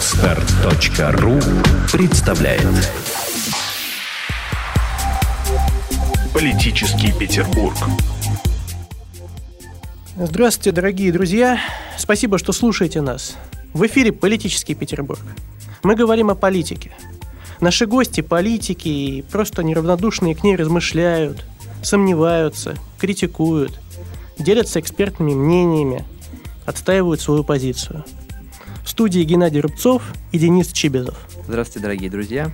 Отстар.ру представляет Политический Петербург Здравствуйте, дорогие друзья! Спасибо, что слушаете нас. В эфире «Политический Петербург». Мы говорим о политике. Наши гости – политики и просто неравнодушные к ней размышляют, сомневаются, критикуют, делятся экспертными мнениями, отстаивают свою позицию. В студии Геннадий Рубцов и Денис Чибезов. Здравствуйте, дорогие друзья.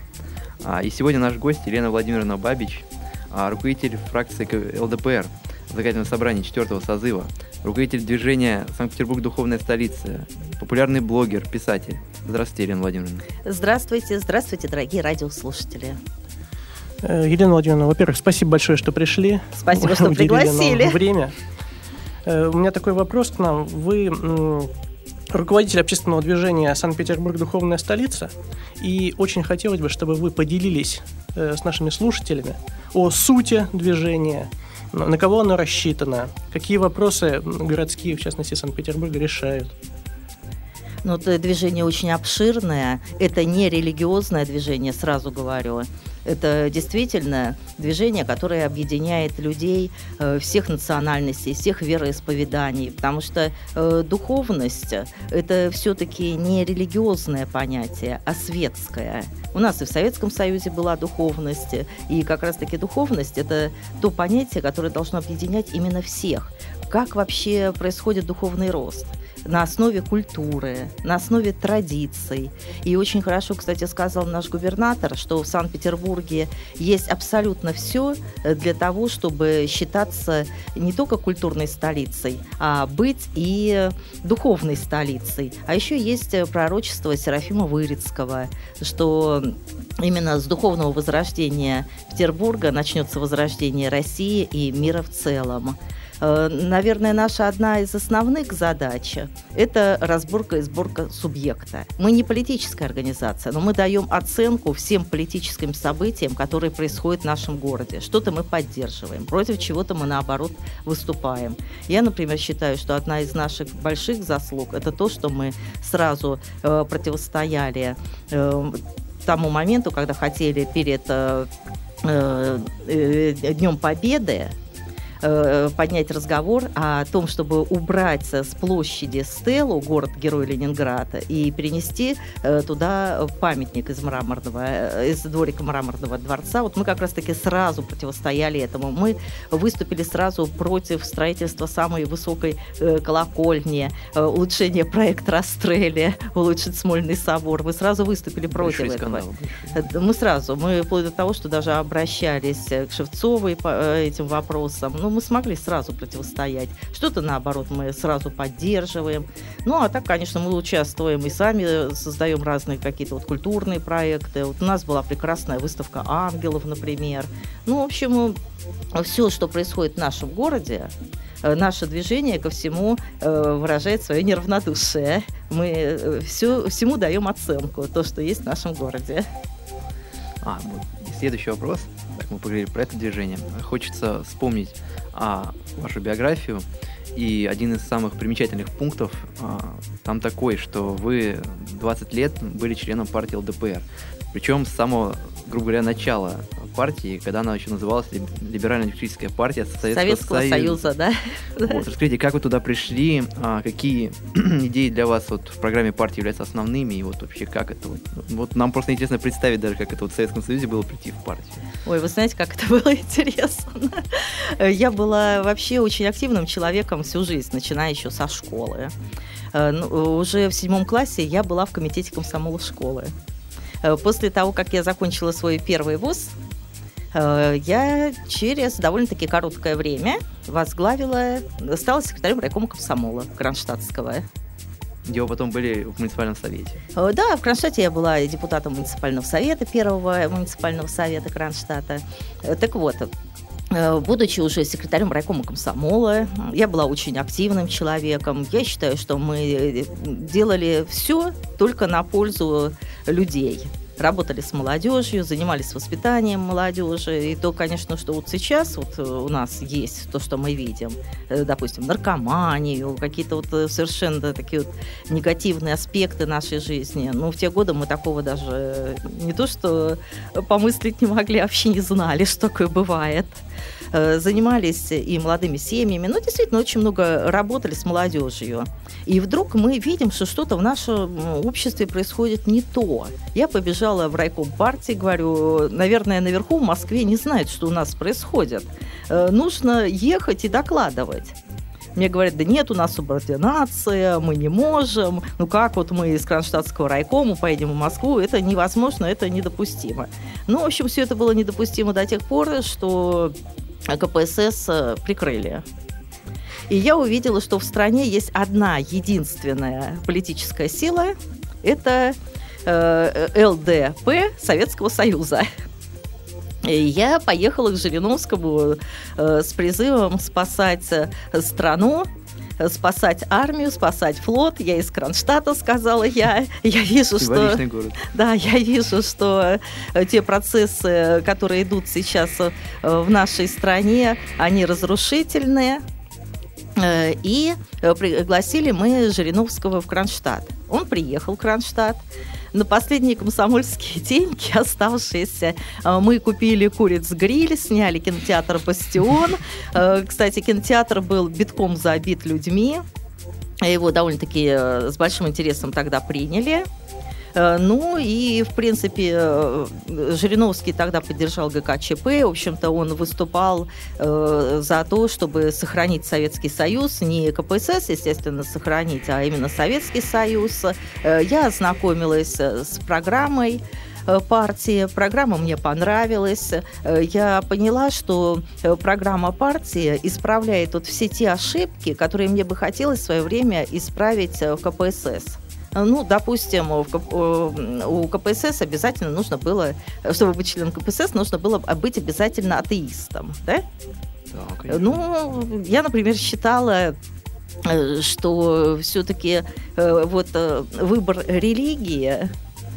А, и сегодня наш гость Елена Владимировна Бабич, а, руководитель фракции ЛДПР, законодательного собрания 4 созыва, руководитель движения Санкт-Петербург Духовная столица, популярный блогер, писатель. Здравствуйте, Елена Владимировна. Здравствуйте, здравствуйте, дорогие радиослушатели. Э, Елена Владимировна, во-первых, спасибо большое, что пришли. Спасибо, что пригласили. время. Э, у меня такой вопрос к нам. Вы руководитель общественного движения «Санкт-Петербург. Духовная столица». И очень хотелось бы, чтобы вы поделились э, с нашими слушателями о сути движения, на кого оно рассчитано, какие вопросы городские, в частности Санкт-Петербурга, решают. Ну, движение очень обширное. Это не религиозное движение, сразу говорю. Это действительно движение, которое объединяет людей э, всех национальностей, всех вероисповеданий, потому что э, духовность – это все-таки не религиозное понятие, а светское. У нас и в Советском Союзе была духовность, и как раз-таки духовность – это то понятие, которое должно объединять именно всех. Как вообще происходит духовный рост – на основе культуры, на основе традиций. И очень хорошо, кстати, сказал наш губернатор, что в Санкт-Петербурге есть абсолютно все для того, чтобы считаться не только культурной столицей, а быть и духовной столицей. А еще есть пророчество Серафима Вырицкого, что именно с духовного возрождения Петербурга начнется возрождение России и мира в целом. Э, наверное, наша одна из основных задач – это разборка и сборка субъекта. Мы не политическая организация, но мы даем оценку всем политическим событиям, которые происходят в нашем городе. Что-то мы поддерживаем, против чего-то мы, наоборот, выступаем. Я, например, считаю, что одна из наших больших заслуг – это то, что мы сразу э, противостояли э, тому моменту, когда хотели перед э, э, э Днем Победы Э, поднять разговор о том, чтобы убрать с площади Стелу, город-герой Ленинграда, и перенести э, туда памятник из мраморного, э, из дворика мраморного дворца. Вот мы как раз-таки сразу противостояли этому. Мы выступили сразу против строительства самой высокой колокольни, улучшения проекта Растрелли, улучшить Смольный собор. Мы сразу выступили против Большой этого. Скандал. Мы сразу, мы вплоть до того, что даже обращались к Шевцовой по этим вопросам. Ну, мы смогли сразу противостоять. Что-то, наоборот, мы сразу поддерживаем. Ну, а так, конечно, мы участвуем и сами создаем разные какие-то вот культурные проекты. Вот у нас была прекрасная выставка ангелов, например. Ну, в общем, все, что происходит в нашем городе, э, наше движение ко всему э, выражает свое неравнодушие. Мы э, все, всему даем оценку, то, что есть в нашем городе. А, следующий вопрос. Так мы поговорили про это движение. Хочется вспомнить а, вашу биографию. И один из самых примечательных пунктов а, там такой, что вы 20 лет были членом партии ЛДПР. Причем с самого, грубо говоря, начала партии, когда она еще называлась Либерально-демократическая партия Советского, Советского Союза. Союза да? Вот, расскажите, как вы туда пришли, а, какие идеи для вас вот в программе партии являются основными, и вот вообще как это вот, вот нам просто интересно представить даже, как это вот в Советском Союзе было прийти в партию. Ой, вы знаете, как это было интересно. Я была вообще очень активным человеком всю жизнь, начиная еще со школы. Э, ну, уже в седьмом классе я была в комитете комсомола школы. Э, после того, как я закончила свой первый вуз, я через довольно-таки короткое время возглавила, стала секретарем райкома комсомола Кронштадтского. Где вы потом были в муниципальном совете? Э, да, в Кронштадте я была депутатом муниципального совета, первого муниципального совета Кронштадта. Э, так вот, Будучи уже секретарем райкома комсомола, я была очень активным человеком. Я считаю, что мы делали все только на пользу людей. Работали с молодежью, занимались воспитанием молодежи. И то, конечно, что вот сейчас вот у нас есть то, что мы видим, допустим, наркоманию, какие-то вот совершенно такие вот негативные аспекты нашей жизни. Ну, в те годы мы такого даже не то, что помыслить не могли, а вообще не знали, что такое бывает. Э, занимались и молодыми семьями, ну, действительно, очень много работали с молодежью. И вдруг мы видим, что что-то в нашем обществе происходит не то. Я побежала в райком партии, говорю, наверное, наверху в Москве не знают, что у нас происходит. Э, нужно ехать и докладывать. Мне говорят, да нет, у нас субординация, мы не можем. Ну как вот мы из Кронштадтского райкома поедем в Москву? Это невозможно, это недопустимо. Ну, в общем, все это было недопустимо до тех пор, что КПСС э, прикрыли. И я увидела, что в стране есть одна единственная политическая сила. Это э, ЛДП Советского Союза. И я поехала к Жириновскому э, с призывом спасать э, страну спасать армию, спасать флот. Я из Кронштадта, сказала я. Я вижу, что... город. Да, я вижу, что э, те процессы, которые идут сейчас э, в нашей стране, они разрушительные. Э, и пригласили мы Жириновского в Кронштадт. Он приехал в Кронштадт на последние комсомольские деньги, оставшиеся, э, мы купили куриц-гриль, сняли кинотеатр «Бастион». Э, кстати, кинотеатр был битком забит людьми. Его довольно-таки э, с большим интересом тогда приняли. Э, ну и, в принципе, э, Жириновский тогда поддержал ГКЧП. В общем-то, он выступал э, за то, чтобы сохранить Советский Союз, не КПСС, естественно, сохранить, а именно Советский Союз. Я ознакомилась с программой партии. Программа мне понравилась. Я поняла, что программа партии исправляет вот все те ошибки, которые мне бы хотелось в свое время исправить в КПСС. Ну, допустим, у КПСС обязательно нужно было, чтобы быть членом КПСС, нужно было быть обязательно атеистом, да? Да, Ну, я, например, считала э, что все-таки э, вот э, выбор религии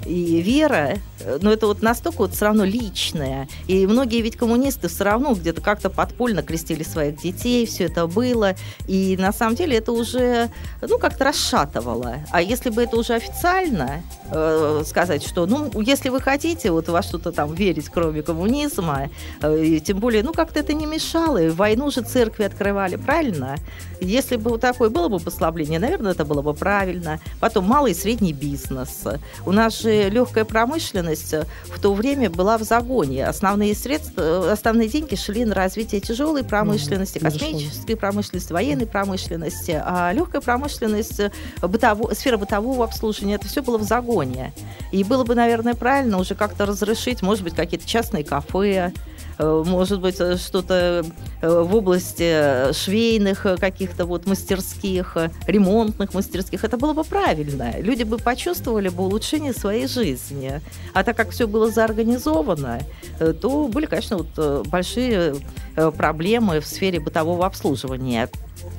и вера, э, но это вот настолько вот все равно личное. И многие ведь коммунисты все равно где-то как-то подпольно крестили своих детей, все это было. И на самом деле это уже, ну, как-то расшатывало. А если бы это уже официально э, сказать, что, ну, если вы хотите вот во что-то там верить, кроме коммунизма, э, и тем более, ну, как-то это не мешало. И войну же церкви открывали, правильно? Если бы вот такое было бы послабление, наверное, это было бы правильно. Потом малый и средний бизнес. У нас же легкая промышленность в то время была в загоне. Основные средства, основные деньги шли на развитие тяжелой промышленности, космической промышленности, военной промышленности. А легкая промышленность, бытово, сфера бытового обслуживания, это все было в загоне. И было бы, наверное, правильно уже как-то разрешить, может быть, какие-то частные кафе, Э, может быть, э, что-то э, в области швейных каких-то вот мастерских, ремонтных мастерских. Это было бы правильно. Люди бы почувствовали бы улучшение своей жизни. А так как все было заорганизовано, то были, конечно, вот большие проблемы в сфере бытового обслуживания.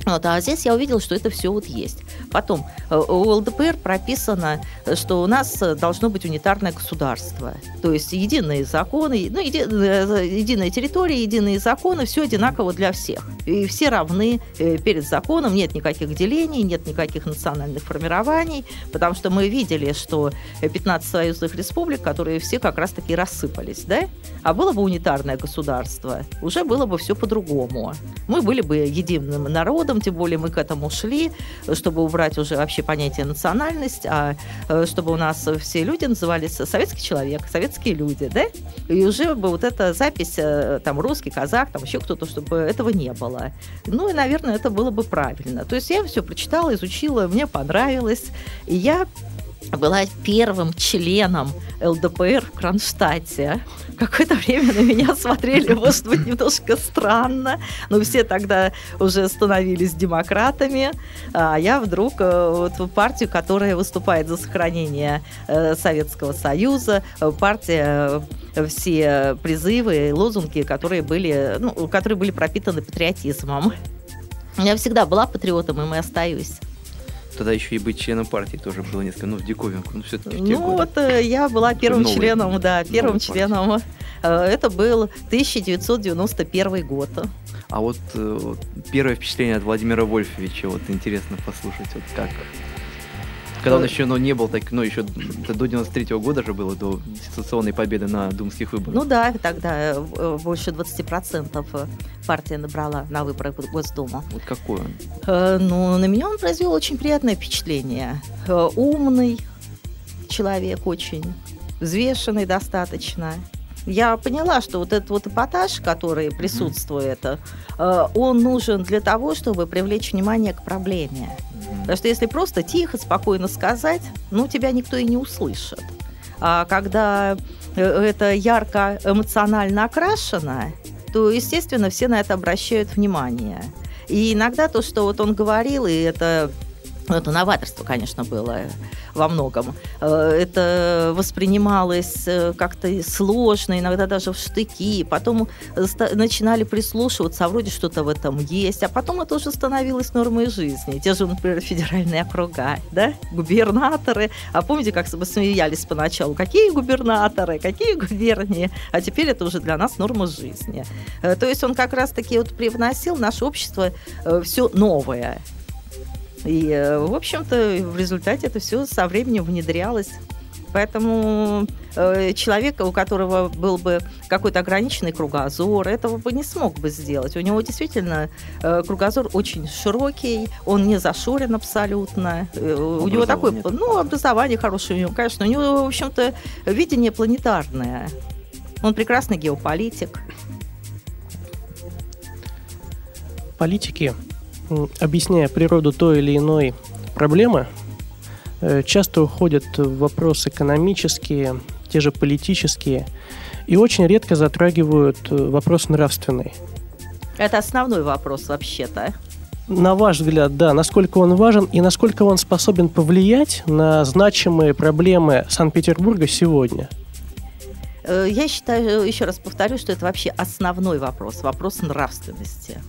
Вот, а здесь я увидела, что это все вот есть. Потом, э, у ЛДПР прописано, что у нас должно быть унитарное государство. То есть единые законы, ну, еди, э, единая территория, единые законы, все одинаково для всех. И все равны э, перед законом, нет никаких делений, нет никаких национальных формирований, потому что мы видели, что 15 союзных республик, которые все как раз-таки рассыпались, да? А было бы унитарное государство, уже было бы все по-другому. Мы были бы единым народом, тем более мы к этому шли, чтобы убрать уже вообще понятие национальность, а э, чтобы у нас все люди назывались советский человек, советские люди, да? И уже бы вот эта запись, э, там, русский, казах, там, еще кто-то, чтобы этого не было. Ну и, наверное, это было бы правильно. То есть я все прочитала, изучила, мне понравилось, и я была первым членом ЛДПР в Кронштадте. Какое-то время на меня смотрели, может быть, немножко странно, но все тогда уже становились демократами, а я вдруг э, вот в партию, которая выступает за сохранение э, Советского Союза, партия э, все призывы, лозунги, которые были, ну, которые были пропитаны патриотизмом. Я всегда была патриотом, и мы остаюсь. Тогда еще и быть членом партии тоже было несколько, ну, в диковинку, ну, все-таки в те Ну, годы. вот э, я была первым новый- членом, да, первым членом. Э, Это был 1991 год. А вот э, вот первое впечатление от Владимира Вольфовича, вот интересно послушать, вот как... Когда он Э. еще, ну, не был так, ну, еще до до 93 года же было, до ситуационной победы на думских выборах. Ну да, тогда э, э, больше 20% партия набрала на выборах в Госдуму. Вот какой он? Э, Ну, на меня он произвел очень приятное впечатление. Э, Умный человек очень, взвешенный достаточно. Я поняла, что вот этот вот эпатаж, который присутствует, э, он нужен для того, чтобы привлечь внимание к проблеме. Мгм. Потому что если просто тихо, спокойно сказать, ну, тебя никто и не услышит. А когда э, это ярко эмоционально окрашено, то, естественно, все на это обращают внимание. И иногда то, что вот он говорил, и это, это новаторство, конечно, было во многом, э, это воспринималось э, как-то сложно, иногда даже в штыки. Потом э, начинали прислушиваться, а вроде что-то в этом есть. А потом это уже становилось нормой жизни. Те же, например, федеральные округа, да, губернаторы. А помните, как мы смеялись поначалу? Какие губернаторы, какие губернии? А теперь это уже для нас норма жизни. Э, То есть он как раз-таки вот привносил в наше общество все новое. И, э, в общем-то, в результате это все со временем внедрялось. Поэтому э, человека, у которого был бы какой-то ограниченный кругозор, этого бы не смог бы сделать. У него действительно э, кругозор очень широкий, он не зашорен абсолютно. Э, у него такое, ну, образование хорошее у него, конечно. У него, в общем-то, видение планетарное. Он прекрасный геополитик. Политики, объясняя природу той или иной проблемы, э, часто уходят в вопросы экономические, те же политические, и очень редко затрагивают э, вопрос нравственный. Это основной вопрос вообще-то. На ваш взгляд, да, насколько он важен и насколько он способен повлиять на значимые проблемы Санкт-Петербурга сегодня? Э, Я считаю, еще раз повторю, что это вообще основной вопрос, вопрос нравственности.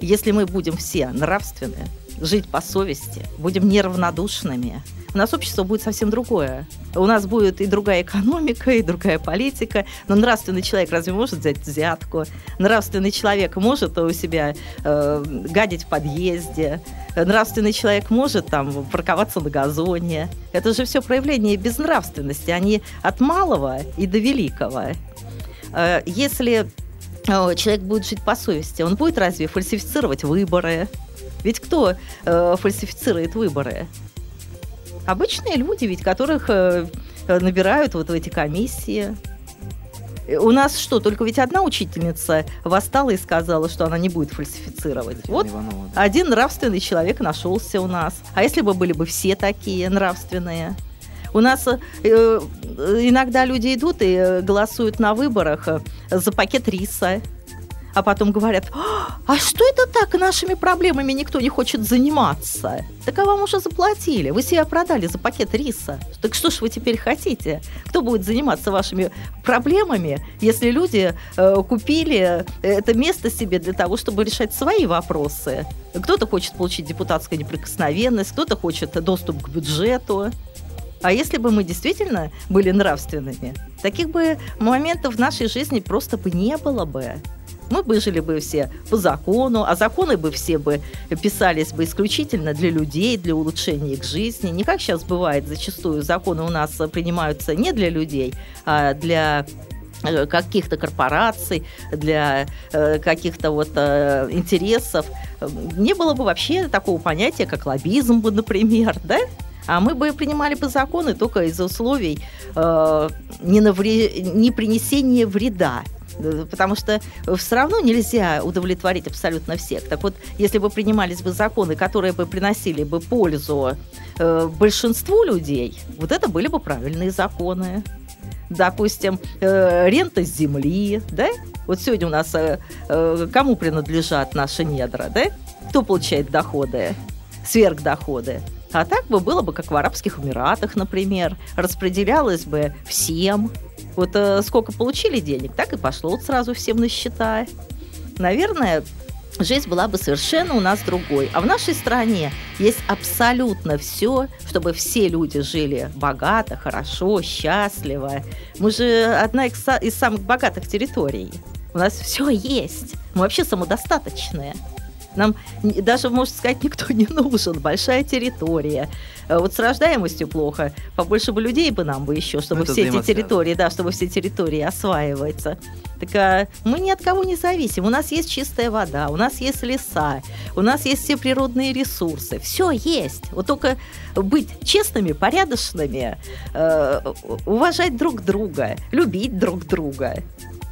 Если мы будем все нравственны, жить по совести, будем неравнодушными, у нас общество будет совсем другое. У нас будет и другая экономика, и другая политика. Но нравственный человек разве может взять взятку? Нравственный человек может у себя э, гадить в подъезде? Нравственный человек может там парковаться на газоне? Это же все проявление безнравственности. Они от малого и до великого. Э, Если человек будет жить по совести, он будет разве фальсифицировать выборы? Ведь кто э, фальсифицирует выборы? Обычные люди, ведь которых э, э, набирают вот в эти комиссии. Э, У нас что, только ведь одна учительница восстала и сказала, что она не будет фальсифицировать. Татьяна Вот Иванова, да. один нравственный человек нашелся у нас. А если бы были бы все такие нравственные? У нас э, э, иногда люди идут и э, голосуют на выборах за пакет риса. А потом говорят, а что это так, нашими проблемами никто не хочет заниматься? Так а вам уже заплатили, вы себя продали за пакет риса. Так что ж вы теперь хотите? Кто будет заниматься вашими проблемами, если люди э, купили это место себе для того, чтобы решать свои вопросы? Кто-то хочет получить депутатскую неприкосновенность, кто-то хочет доступ к бюджету. А если бы мы действительно были нравственными, таких бы моментов в нашей жизни просто бы не было бы. Мы бы жили бы все по закону, а законы бы все бы писались бы исключительно для людей, для улучшения их жизни. Не как сейчас бывает, зачастую законы у нас принимаются не для людей, а для э, каких-то корпораций, для э, каких-то вот э, интересов. Не было бы вообще такого понятия, как лоббизм, бы, например, да? А мы бы принимали бы законы только из условий э, не, навре... не принесения вреда. Э, Потому что все равно нельзя удовлетворить абсолютно всех. Так вот, если бы принимались бы законы, которые бы приносили бы пользу э, большинству людей, вот это были бы правильные законы. Допустим, э, рента с земли, да? Вот сегодня у нас э, э, кому принадлежат наши недра, да? Кто получает доходы? Сверхдоходы. А так бы было бы, как в Арабских Эмиратах, например, распределялось бы всем. Вот э, сколько получили денег, так и пошло вот сразу всем на счета. Наверное, жизнь была бы совершенно у нас другой. А в нашей стране есть абсолютно все, чтобы все люди жили богато, хорошо, счастливо. Мы же одна из самых богатых территорий. У нас все есть. Мы вообще самодостаточные. Нам даже, можно сказать, никто не нужен. Большая территория. Э, вот с рождаемостью плохо. Побольше бы людей бы нам бы еще, чтобы ну, все эти территории, да, чтобы все территории осваиваются. Так а, мы ни от кого не зависим. У нас есть чистая вода, у нас есть леса, у нас есть все природные ресурсы. Все есть. Вот только быть честными, порядочными, э, уважать друг друга, любить друг друга.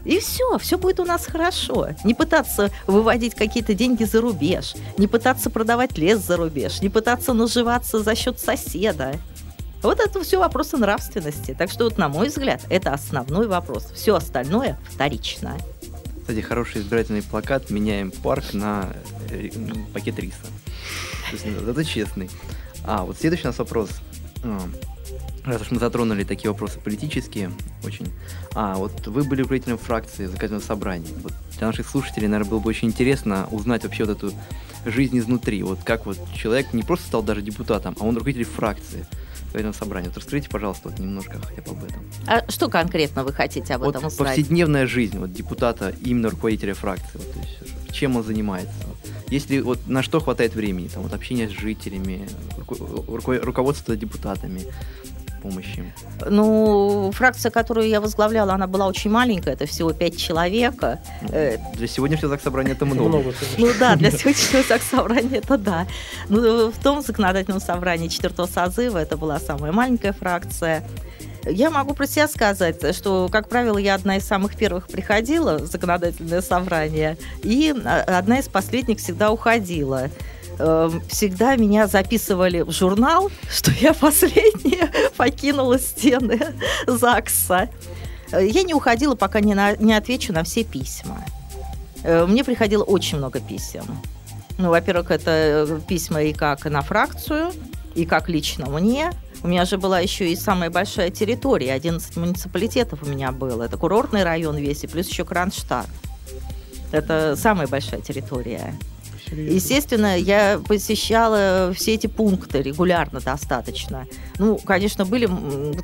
И все, все будет у нас хорошо. Не пытаться выводить какие-то деньги за рубеж, не пытаться продавать лес за рубеж, не пытаться наживаться за счет соседа. Вот это все вопросы нравственности. Так что, вот, на мой взгляд, это основной вопрос. Все остальное вторично. Кстати, хороший избирательный плакат «Меняем парк на э, пакет риса». Есть, это честный. А, вот следующий у нас вопрос. Раз уж мы затронули такие вопросы политические, очень. А, вот вы были руководителем фракции законодательного собрания. Вот для наших слушателей, наверное, было бы очень интересно узнать вообще вот эту жизнь изнутри. Вот как вот человек не просто стал даже депутатом, а он руководитель фракции законодательного собрания. Вот расскажите, пожалуйста, вот немножко хотя бы об этом. А что конкретно вы хотите об вот этом узнать? повседневная жизнь вот депутата, именно руководителя фракции. Вот, то есть, чем он занимается? Если вот на что хватает времени, там вот общение с жителями, руко- руководство депутатами, помощи? Ну, фракция, которую я возглавляла, она была очень маленькая, это всего пять человек. Э, для сегодняшнего заксобрания это много. Ну да, для сегодняшнего заксобрания это да. Ну, в том законодательном собрании четвертого созыва это была самая маленькая фракция. Я могу про себя сказать, что, как правило, я одна из самых первых приходила в законодательное собрание, и а, одна из последних всегда уходила. Эм, всегда меня записывали в журнал, что я последняя покинула стены ЗАГСа. Э, я не уходила, пока не, на, не отвечу на все письма. Э, мне приходило очень много писем. Ну, во-первых, это э, письма и как на фракцию, и как лично мне. У меня же была еще и самая большая территория, 11 муниципалитетов у меня было. Это курортный район весь, и плюс еще Кронштадт. Это самая большая территория. Естественно, я посещала все эти пункты регулярно достаточно. Ну, конечно, были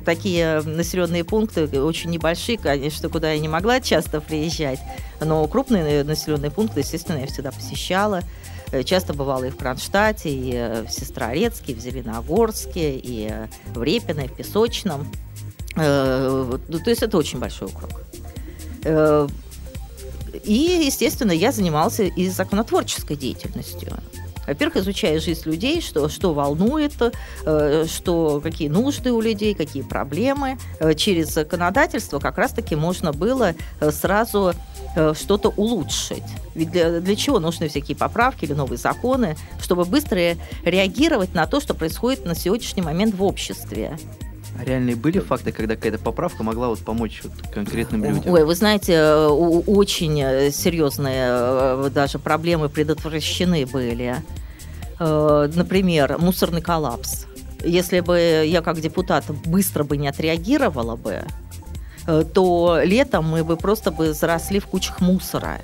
такие населенные пункты, очень небольшие, конечно, куда я не могла часто приезжать, но крупные населенные пункты, естественно, я всегда посещала. Э, часто бывала и в Кронштадте, и э, в Сестрорецке, и в Зеленогорске, и э, в Репино, и в Песочном. То есть это очень большой округ. И, естественно, я занимался и законотворческой деятельностью. Во-первых, изучая жизнь людей, что, что волнует, э, что, какие нужды у людей, какие проблемы. Э, через законодательство как раз-таки можно было э, сразу что-то улучшить. Ведь для, для чего нужны всякие поправки или новые законы? Чтобы быстро реагировать на то, что происходит на сегодняшний момент в обществе. А реальные были факты, когда какая-то поправка могла вот помочь вот конкретным людям? Ой, вы знаете, э, очень э, серьезные э, даже проблемы предотвращены были. Например, мусорный коллапс. Если бы я как депутат быстро бы не отреагировала бы, то летом мы бы просто бы заросли в кучах мусора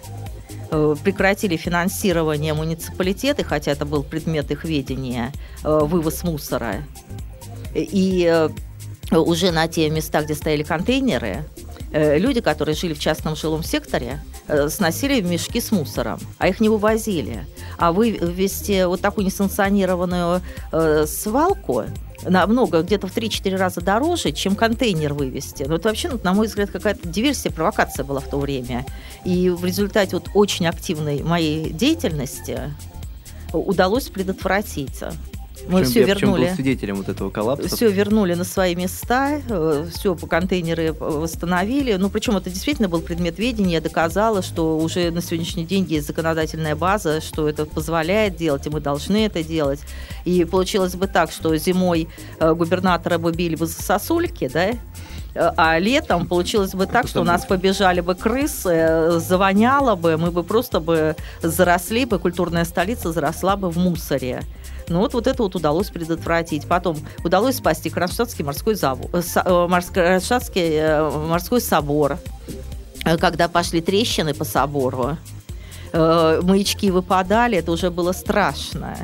прекратили финансирование муниципалитета, хотя это был предмет их ведения, вывоз мусора. И уже на те места, где стояли контейнеры, э, люди, которые жили в частном жилом секторе, э, сносили мешки с мусором, а их не вывозили. А вывести вот такую несанкционированную э, свалку намного, где-то в 3-4 раза дороже, чем контейнер вывести. Но это вообще, ну, на мой взгляд, какая-то диверсия, провокация была в то время. И в результате вот очень активной моей деятельности удалось предотвратить мы все я вернули. был свидетелем вот этого коллапса. Все вернули на свои места, э, все по контейнеры восстановили. Ну, причем это действительно был предмет ведения. Я доказала, что уже на сегодняшний день есть законодательная база, что это позволяет делать, и мы должны это делать. И получилось бы так, что зимой э, губернатора бы били бы за сосульки, да, э, а летом получилось бы так, что у нас побежали бы крысы, завоняло бы, мы бы просто бы заросли бы, культурная столица заросла бы в мусоре. Ну вот, вот это вот удалось предотвратить. Потом удалось спасти Кронштадтский морской, завод, э, э, Кронштадтский э, морской собор, когда пошли трещины по собору э, маячки выпадали, это уже было страшно.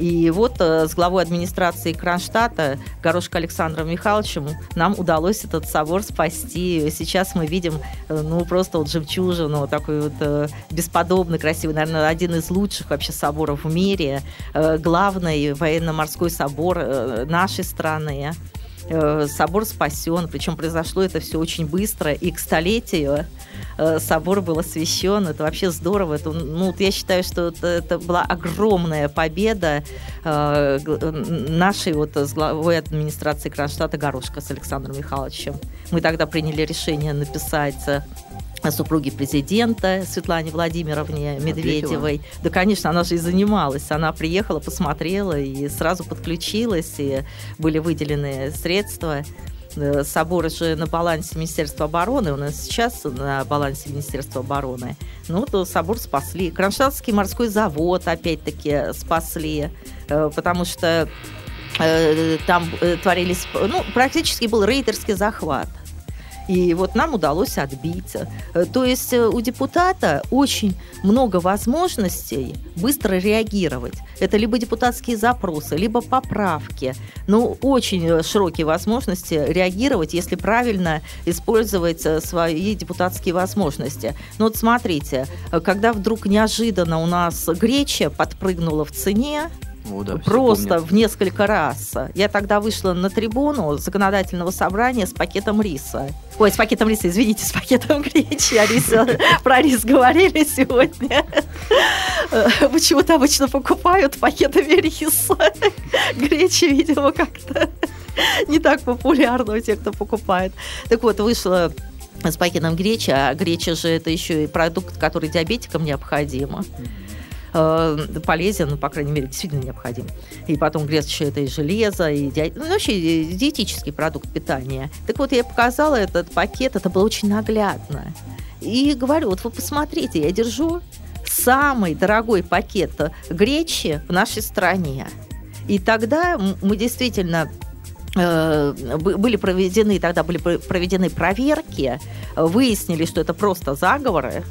И вот э, с главой администрации Кронштадта Горошко Александром Михайловичем нам удалось этот собор спасти. Сейчас мы видим, э, ну, просто вот жемчужину, такой вот э, бесподобный, красивый, наверное, один из лучших вообще соборов в мире. Главный военно-морской собор нашей страны. Собор спасен, причем произошло это все очень быстро, и к столетию собор был освящен. Это вообще здорово. Это, ну, я считаю, что это, это была огромная победа э, нашей вот с главой администрации Кронштадта Горошка с Александром Михайловичем. Мы тогда приняли решение написать э, о супруге президента Светлане Владимировне Медведевой. Ответила. Да, конечно, она же и занималась. Она приехала, посмотрела и сразу подключилась, и были выделены средства. Э, собор же на балансе Министерства обороны, у нас сейчас на балансе Министерства обороны. Ну, то собор спасли. Кронштадтский морской завод, опять-таки, спасли, э, потому что э, там творились, ну, практически был рейдерский захват. И вот нам удалось отбиться. Э, то есть э, у депутата очень много возможностей быстро реагировать. Это либо депутатские запросы, либо поправки. Ну, очень э, широкие возможности реагировать, если правильно использовать свои депутатские возможности. Ну вот смотрите, когда вдруг неожиданно у нас греча подпрыгнула в цене, о, да, Просто в несколько раз. Я тогда вышла на трибуну законодательного собрания с пакетом риса. Ой, с пакетом риса, извините, с пакетом гречи. А рис, про рис говорили сегодня. Почему-то обычно покупают пакетами риса. Гречи, видимо, как-то не так популярно у тех, кто покупает. Так вот, вышла с пакетом гречи, а греча же это еще и продукт, который диабетикам необходим. Э, полезен, ну, по крайней мере, действительно необходим. И потом грец еще это и железо, и ди... ну, вообще диетический продукт питания. Так вот, я показала этот пакет, это было очень наглядно. И говорю, вот вы посмотрите, я держу самый дорогой пакет гречи в нашей стране. И тогда мы действительно э, были проведены, тогда были проведены проверки, выяснили, что это просто заговоры,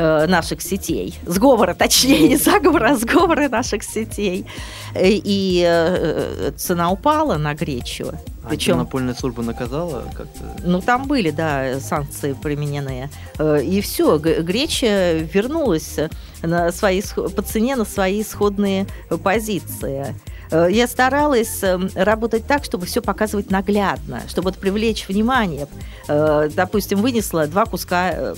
Э, наших сетей. Сговора, точнее, не заговора, а сговора наших сетей. Э, и э, цена упала на гречу. А Причем напольная служба наказала как-то? Ну, там были, да, санкции применены. И все, греча вернулась на свои, по цене на свои исходные позиции. Я старалась работать так, чтобы все показывать наглядно, чтобы привлечь внимание. Допустим, вынесла два куска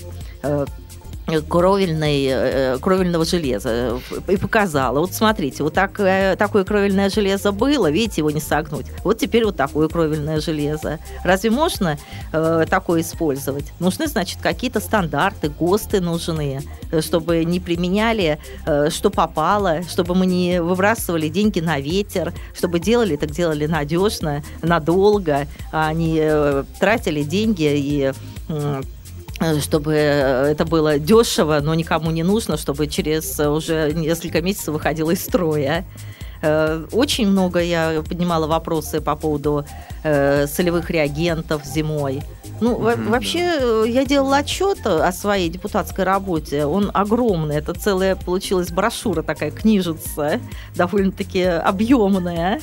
кровельной, э, кровельного железа и показала. Вот смотрите, вот так, э, такое кровельное железо было, видите, его не согнуть. Вот теперь вот такое кровельное железо. Разве можно э, такое использовать? Нужны, значит, какие-то стандарты, ГОСТы нужны, чтобы не применяли, э, что попало, чтобы мы не выбрасывали деньги на ветер, чтобы делали, так делали надежно, надолго, а не э, тратили деньги и Э, чтобы э, это было дешево, но никому не нужно, чтобы через э, уже несколько месяцев выходило из строя. Очень много я поднимала вопросы по поводу солевых реагентов зимой. Ну, mm-hmm, вообще, да. я делала отчет о своей депутатской работе. Он огромный. Это целая получилась брошюра такая, книжица, довольно-таки объемная.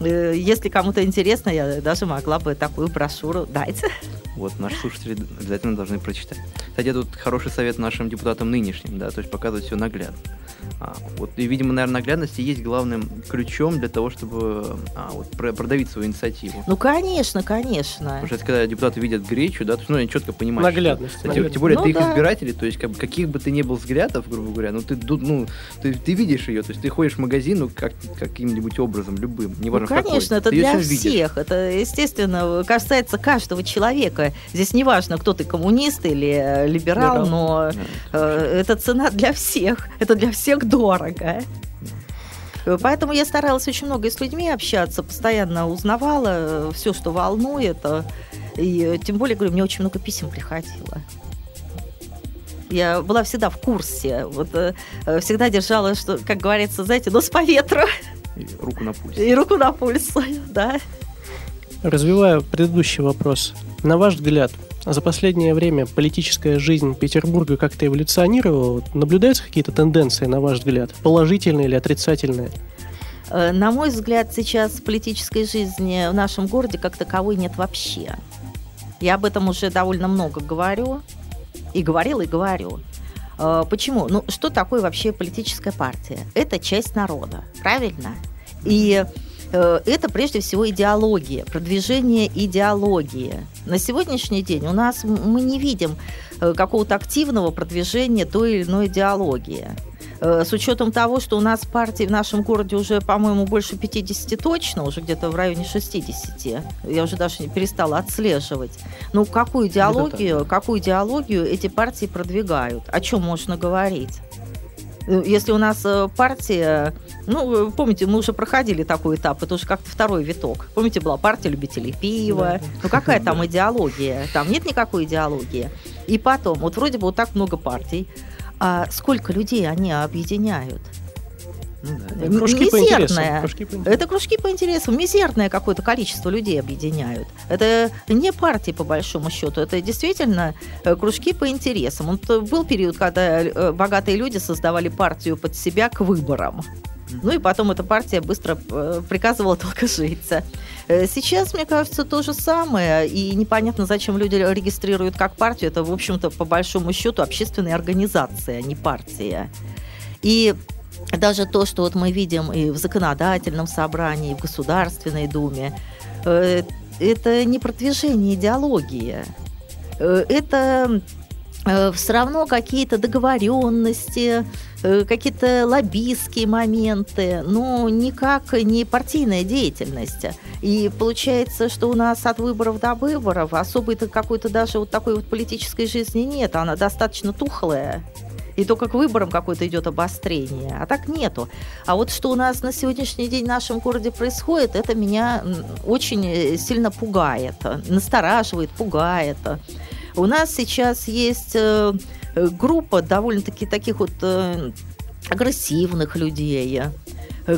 Если кому-то интересно, я даже могла бы такую брошюру дать. Вот, наши слушатели обязательно должны прочитать. Кстати, тут хороший совет нашим депутатам нынешним, да, то есть показывать все наглядно. А, вот, и, видимо, наверное, наглядность и есть главным ключом для того, чтобы а, вот, продавить свою инициативу. Ну, конечно, конечно. Потому что когда депутаты видят гречу, да, то есть, ну, они четко понимают. Наглядность. Что, наглядность. Тем, более, ну, ты да. их избиратели, то есть, как, каких бы ты ни был взглядов, грубо говоря, ну, ты, ну, ты, ты видишь ее, то есть, ты ходишь в магазин, ну, как, каким-нибудь образом, любым, неважно ну, конечно, это для всех, это, естественно, касается каждого человека. Здесь не важно, кто ты, коммунист или э, либерал, но э, это цена для всех, это для всех дорого. Поэтому я старалась очень много и с людьми общаться, постоянно узнавала э, все, что волнует. И тем более, говорю, мне очень много писем приходило. Я была всегда в курсе. Вот всегда держала, что, как говорится, знаете, нос по ветру. И руку на пульсе. И руку на пульсе, да. Развиваю предыдущий вопрос. На ваш взгляд, за последнее время политическая жизнь Петербурга как-то эволюционировала? Наблюдаются какие-то тенденции, на ваш взгляд, положительные или отрицательные? Э, на мой взгляд, сейчас политической жизни в нашем городе как таковой нет вообще. Я об этом уже довольно много говорю. И говорила, и говорю. Э, почему? Ну, что такое вообще политическая партия? Это часть народа, правильно? И э, это прежде всего идеология, продвижение идеологии. На сегодняшний день у нас мы не видим какого-то активного продвижения той или иной идеологии. Э, с учетом того, что у нас партий в нашем городе уже, по-моему, больше 50 точно, уже где-то в районе 60. Я уже даже не перестала отслеживать. Ну, какую идеологию, какую идеологию эти партии продвигают? О чем можно говорить? Э, если у нас э, партия, ну, помните, мы уже проходили такой этап, это уже как-то второй виток. Помните, была партия любителей пива. Да. Ну, какая там идеология? Там нет никакой идеологии. И потом, вот вроде бы вот так много партий, а сколько людей они объединяют? Ну это кружки по интересам. Кружки. Это кружки по интересам. Мизерное какое-то количество людей объединяют. Это не партии, по большому счету. Это действительно э, кружки по интересам. Вот э, был период, когда э, богатые люди создавали партию под себя к выборам. Ну и потом эта партия быстро приказывала только житься. Сейчас, мне кажется, то же самое. И непонятно, зачем люди регистрируют как партию. Это, в общем-то, по большому счету общественная организация, а не партия. И даже то, что вот мы видим и в законодательном собрании, и в Государственной Думе, э, это не продвижение идеологии. Э, это э, все равно какие-то договоренности, какие-то лоббистские моменты, но никак не партийная деятельность. И получается, что у нас от выборов до выборов особой-то какой-то даже вот такой вот политической жизни нет, она достаточно тухлая и только к выборам какое-то идет обострение, а так нету. А вот что у нас на сегодняшний день в нашем городе происходит, это меня очень э, сильно пугает, настораживает, пугает. У нас сейчас есть э, группа довольно-таки таких вот э, агрессивных людей,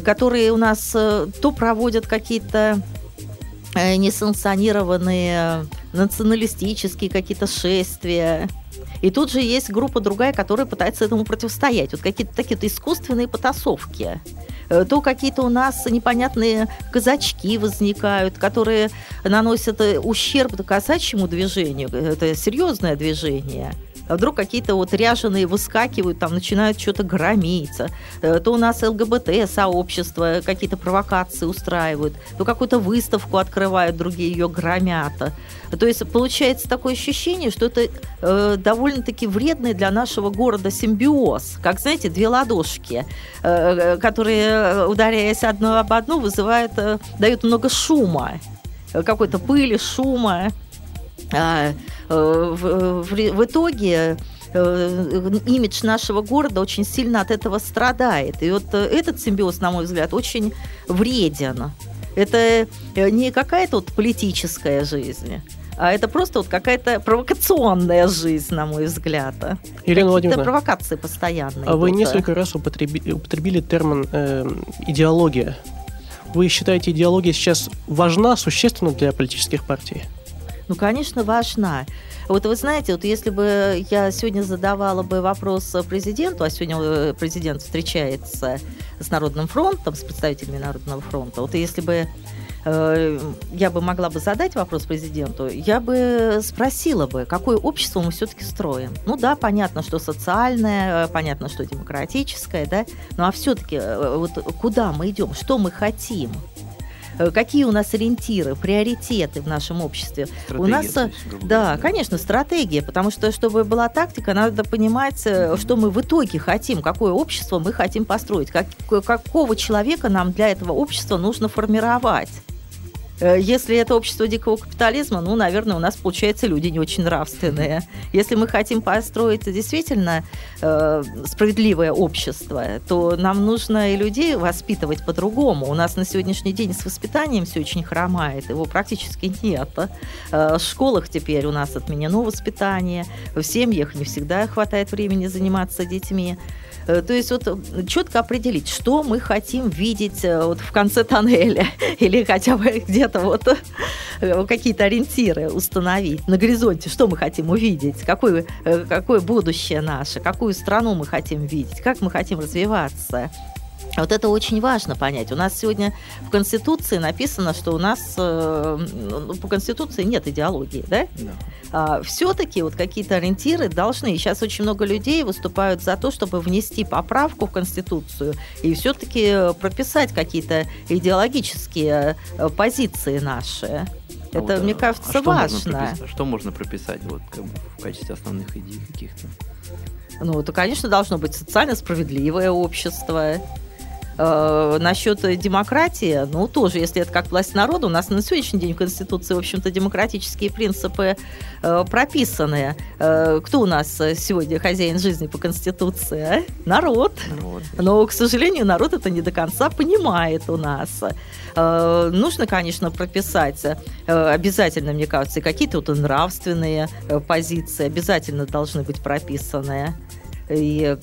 которые у нас то проводят какие-то несанкционированные националистические какие-то шествия, и тут же есть группа другая, которая пытается этому противостоять. Вот какие-то такие искусственные потасовки э, то какие-то у нас непонятные казачки возникают, которые наносят э, ущерб казачьему движению. Это серьезное движение а вдруг какие-то вот ряженые выскакивают, там начинают что-то громиться, э, то у нас ЛГБТ-сообщество какие-то провокации устраивают, то какую-то выставку открывают, другие ее громят. То есть получается такое ощущение, что это э, довольно-таки вредный для нашего города симбиоз, как, знаете, две ладошки, э, э которые, ударяясь одну об одну, вызывают, э, дают много шума, какой-то пыли, шума. А, э, в, в, в итоге э, имидж нашего города очень сильно от этого страдает. И вот э, этот симбиоз, на мой взгляд, очень вреден. Это не какая-то вот политическая жизнь, а это просто вот какая-то провокационная жизнь, на мой взгляд. Ирина Владимировна, провокации постоянные. А вы несколько раз употребили, употребили термин э, идеология. Вы считаете, идеология сейчас важна, существенна для политических партий? Ну, конечно, важна. Вот вы знаете, вот если бы я сегодня задавала бы вопрос президенту, а сегодня э, президент встречается с Народным фронтом, с представителями Народного фронта, вот если бы э, я бы могла бы задать вопрос президенту, я бы спросила бы, какое общество мы все-таки строим. Ну да, понятно, что социальное, э, понятно, что демократическое, да, ну а все-таки вот куда мы идем, что мы хотим? Э, какие у нас ориентиры, приоритеты в нашем обществе. Стратегия, у нас, есть, да, конечно, стратегия, потому что, чтобы была тактика, надо понимать, э, что мы в итоге хотим, какое общество мы хотим построить, как, какого человека нам для этого общества нужно формировать. Э, если это общество дикого капитализма, ну, наверное, у нас, получается, люди не очень нравственные. Если мы хотим построить действительно э, справедливое общество, то нам нужно и людей воспитывать по-другому. У нас на сегодняшний день с воспитанием все очень хромает, его практически нет. Э, в школах теперь у нас отменено воспитание, в семьях не всегда хватает времени заниматься детьми. Э, то есть вот четко определить, что мы хотим видеть вот в конце тоннеля или хотя бы где-то вот какие-то ориентиры установить на горизонте, что мы хотим увидеть, какое, какое будущее наше, какую страну мы хотим видеть, как мы хотим развиваться. Вот это очень важно понять. У нас сегодня в Конституции написано, что у нас э, ну, по Конституции нет идеологии, да? да. А, все-таки вот какие-то ориентиры должны. И сейчас очень много людей выступают за то, чтобы внести поправку в Конституцию и все-таки прописать какие-то идеологические э, позиции наши. А это, вот, мне а кажется, а что важно. Можно что можно прописать вот, как бы, в качестве основных идей каких-то? Ну, это, конечно, должно быть социально справедливое общество, Э, насчет демократии, ну, тоже, если это как власть народа, у нас на сегодняшний день в Конституции, в общем-то, демократические принципы э, прописаны. Э, кто у нас сегодня хозяин жизни по Конституции? А? Народ. народ. Но, к сожалению, народ это не до конца понимает у нас. Э, нужно, конечно, прописать э, обязательно, мне кажется, какие-то вот нравственные э, позиции обязательно должны быть прописаны. И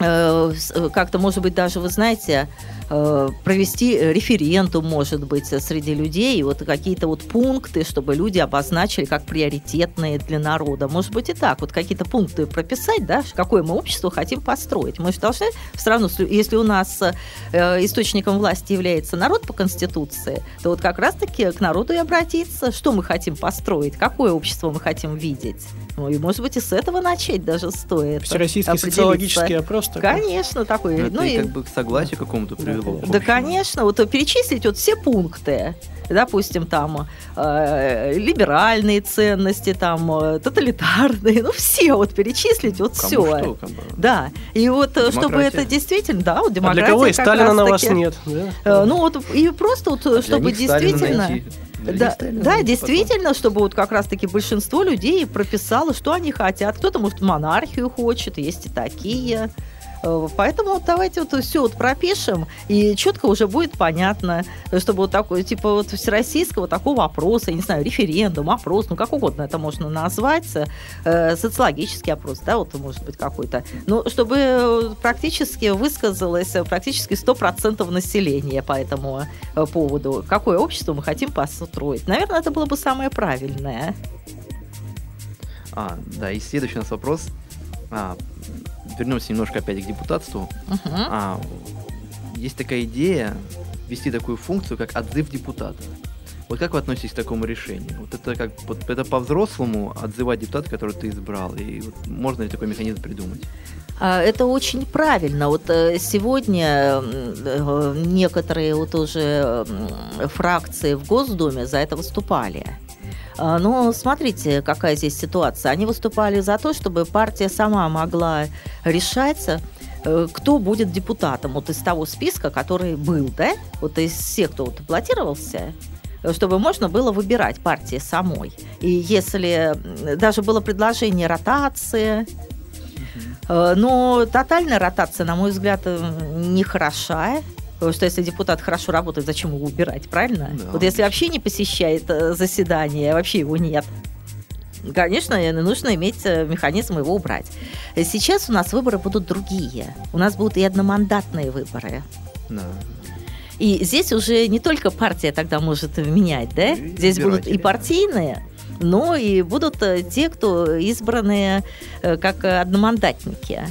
как-то, может быть, даже, вы знаете, Э, провести референдум, может быть, среди людей, вот какие-то вот пункты, чтобы люди обозначили как приоритетные для народа. Может быть и так, вот какие-то пункты прописать, да, какое мы общество хотим построить. Мы же должны в страну, если у нас э, источником власти является народ по Конституции, то вот как раз-таки к народу и обратиться, что мы хотим построить, какое общество мы хотим видеть. Ну и, может быть, и с этого начать даже стоит. Всероссийский социологический опрос такой. Конечно, такой. Ну, ну и как бы к согласию какому-то привело. Да, конечно, вот перечислить вот все пункты, допустим, там э, либеральные ценности, там э, тоталитарные, ну все вот перечислить, вот Кому все. Что, как бы. Да, и вот демократия. Э, чтобы это действительно, да, вот демократия. А для кого и Сталина на вас нет? Да? Э, ну вот и просто вот, а чтобы действительно. Да, да, действительно, потом. чтобы вот как раз-таки большинство людей прописало, что они хотят. Кто-то, может, монархию хочет, есть и такие. Э, поэтому давайте вот все вот пропишем, и четко уже будет понятно, чтобы вот такой, типа вот всероссийского такого опроса, я не знаю, референдум, опрос, ну как угодно это можно назвать, э, социологический опрос, да, вот может быть какой-то, но чтобы практически высказалось практически 100% населения по этому э, поводу, какое общество мы хотим построить. Наверное, это было бы самое правильное. А, да, и следующий у нас вопрос. А, вернемся немножко опять к депутатству. Uh-huh. А, есть такая идея ввести такую функцию, как отзыв депутата. Вот как вы относитесь к такому решению? Вот это как вот это по-взрослому отзывать депутата, который ты избрал, и вот можно ли такой механизм придумать? А, это очень правильно. Вот э, сегодня э, некоторые вот уже фракции в Госдуме за это выступали. А, но смотрите, какая здесь ситуация. Они выступали за то, чтобы партия сама могла решать, э, кто будет депутатом вот из того списка, который был, да, вот из всех, кто вот баллотировался, чтобы можно было выбирать партии самой. И если даже было предложение ротации, э, но тотальная ротация, на мой взгляд, э, нехорошая. Потому что если депутат хорошо работает, зачем его убирать, правильно? Да, вот если вообще не посещает э, заседание, вообще его нет. Конечно, нужно иметь э, механизм его убрать. Сейчас у нас выборы будут другие. У нас будут и одномандатные выборы. Да. И здесь уже не только партия тогда может менять, да? И здесь будут и партийные, но и будут э, те, кто избранные как одномандатники.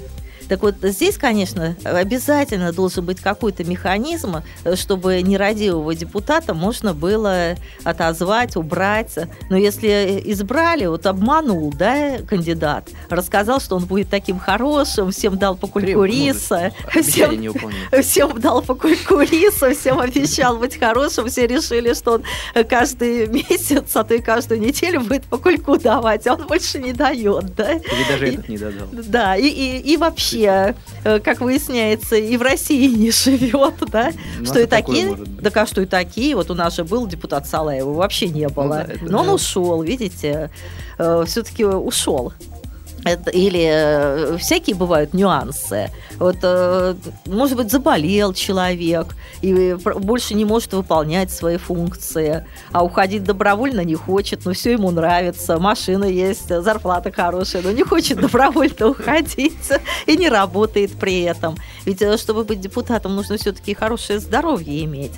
Так вот, здесь, конечно, обязательно должен быть какой-то механизм, чтобы нерадивого депутата можно было отозвать, убрать. Но если избрали, вот обманул, да, кандидат, рассказал, что он будет таким хорошим, всем дал по кульку риса, всем, всем дал по кульку риса, всем обещал быть хорошим, все решили, что он каждый месяц, а то и каждую неделю будет по кульку давать, а он больше не дает, да. Или даже этот не додал. Да, и, и, и вообще вообще, э, как выясняется, и в России не живет, да? что и такие, да как что и такие, вот у нас же был депутат Салаева, вообще не было. Ну, да, Но он ушел, видите, э, все-таки ушел. Или э, всякие бывают нюансы. Вот, э, может быть, заболел человек и больше не может выполнять свои функции, а уходить добровольно не хочет, но все ему нравится, машина есть, зарплата хорошая, но не хочет добровольно уходить и не работает при этом. Ведь э, чтобы быть депутатом, нужно все-таки хорошее здоровье иметь.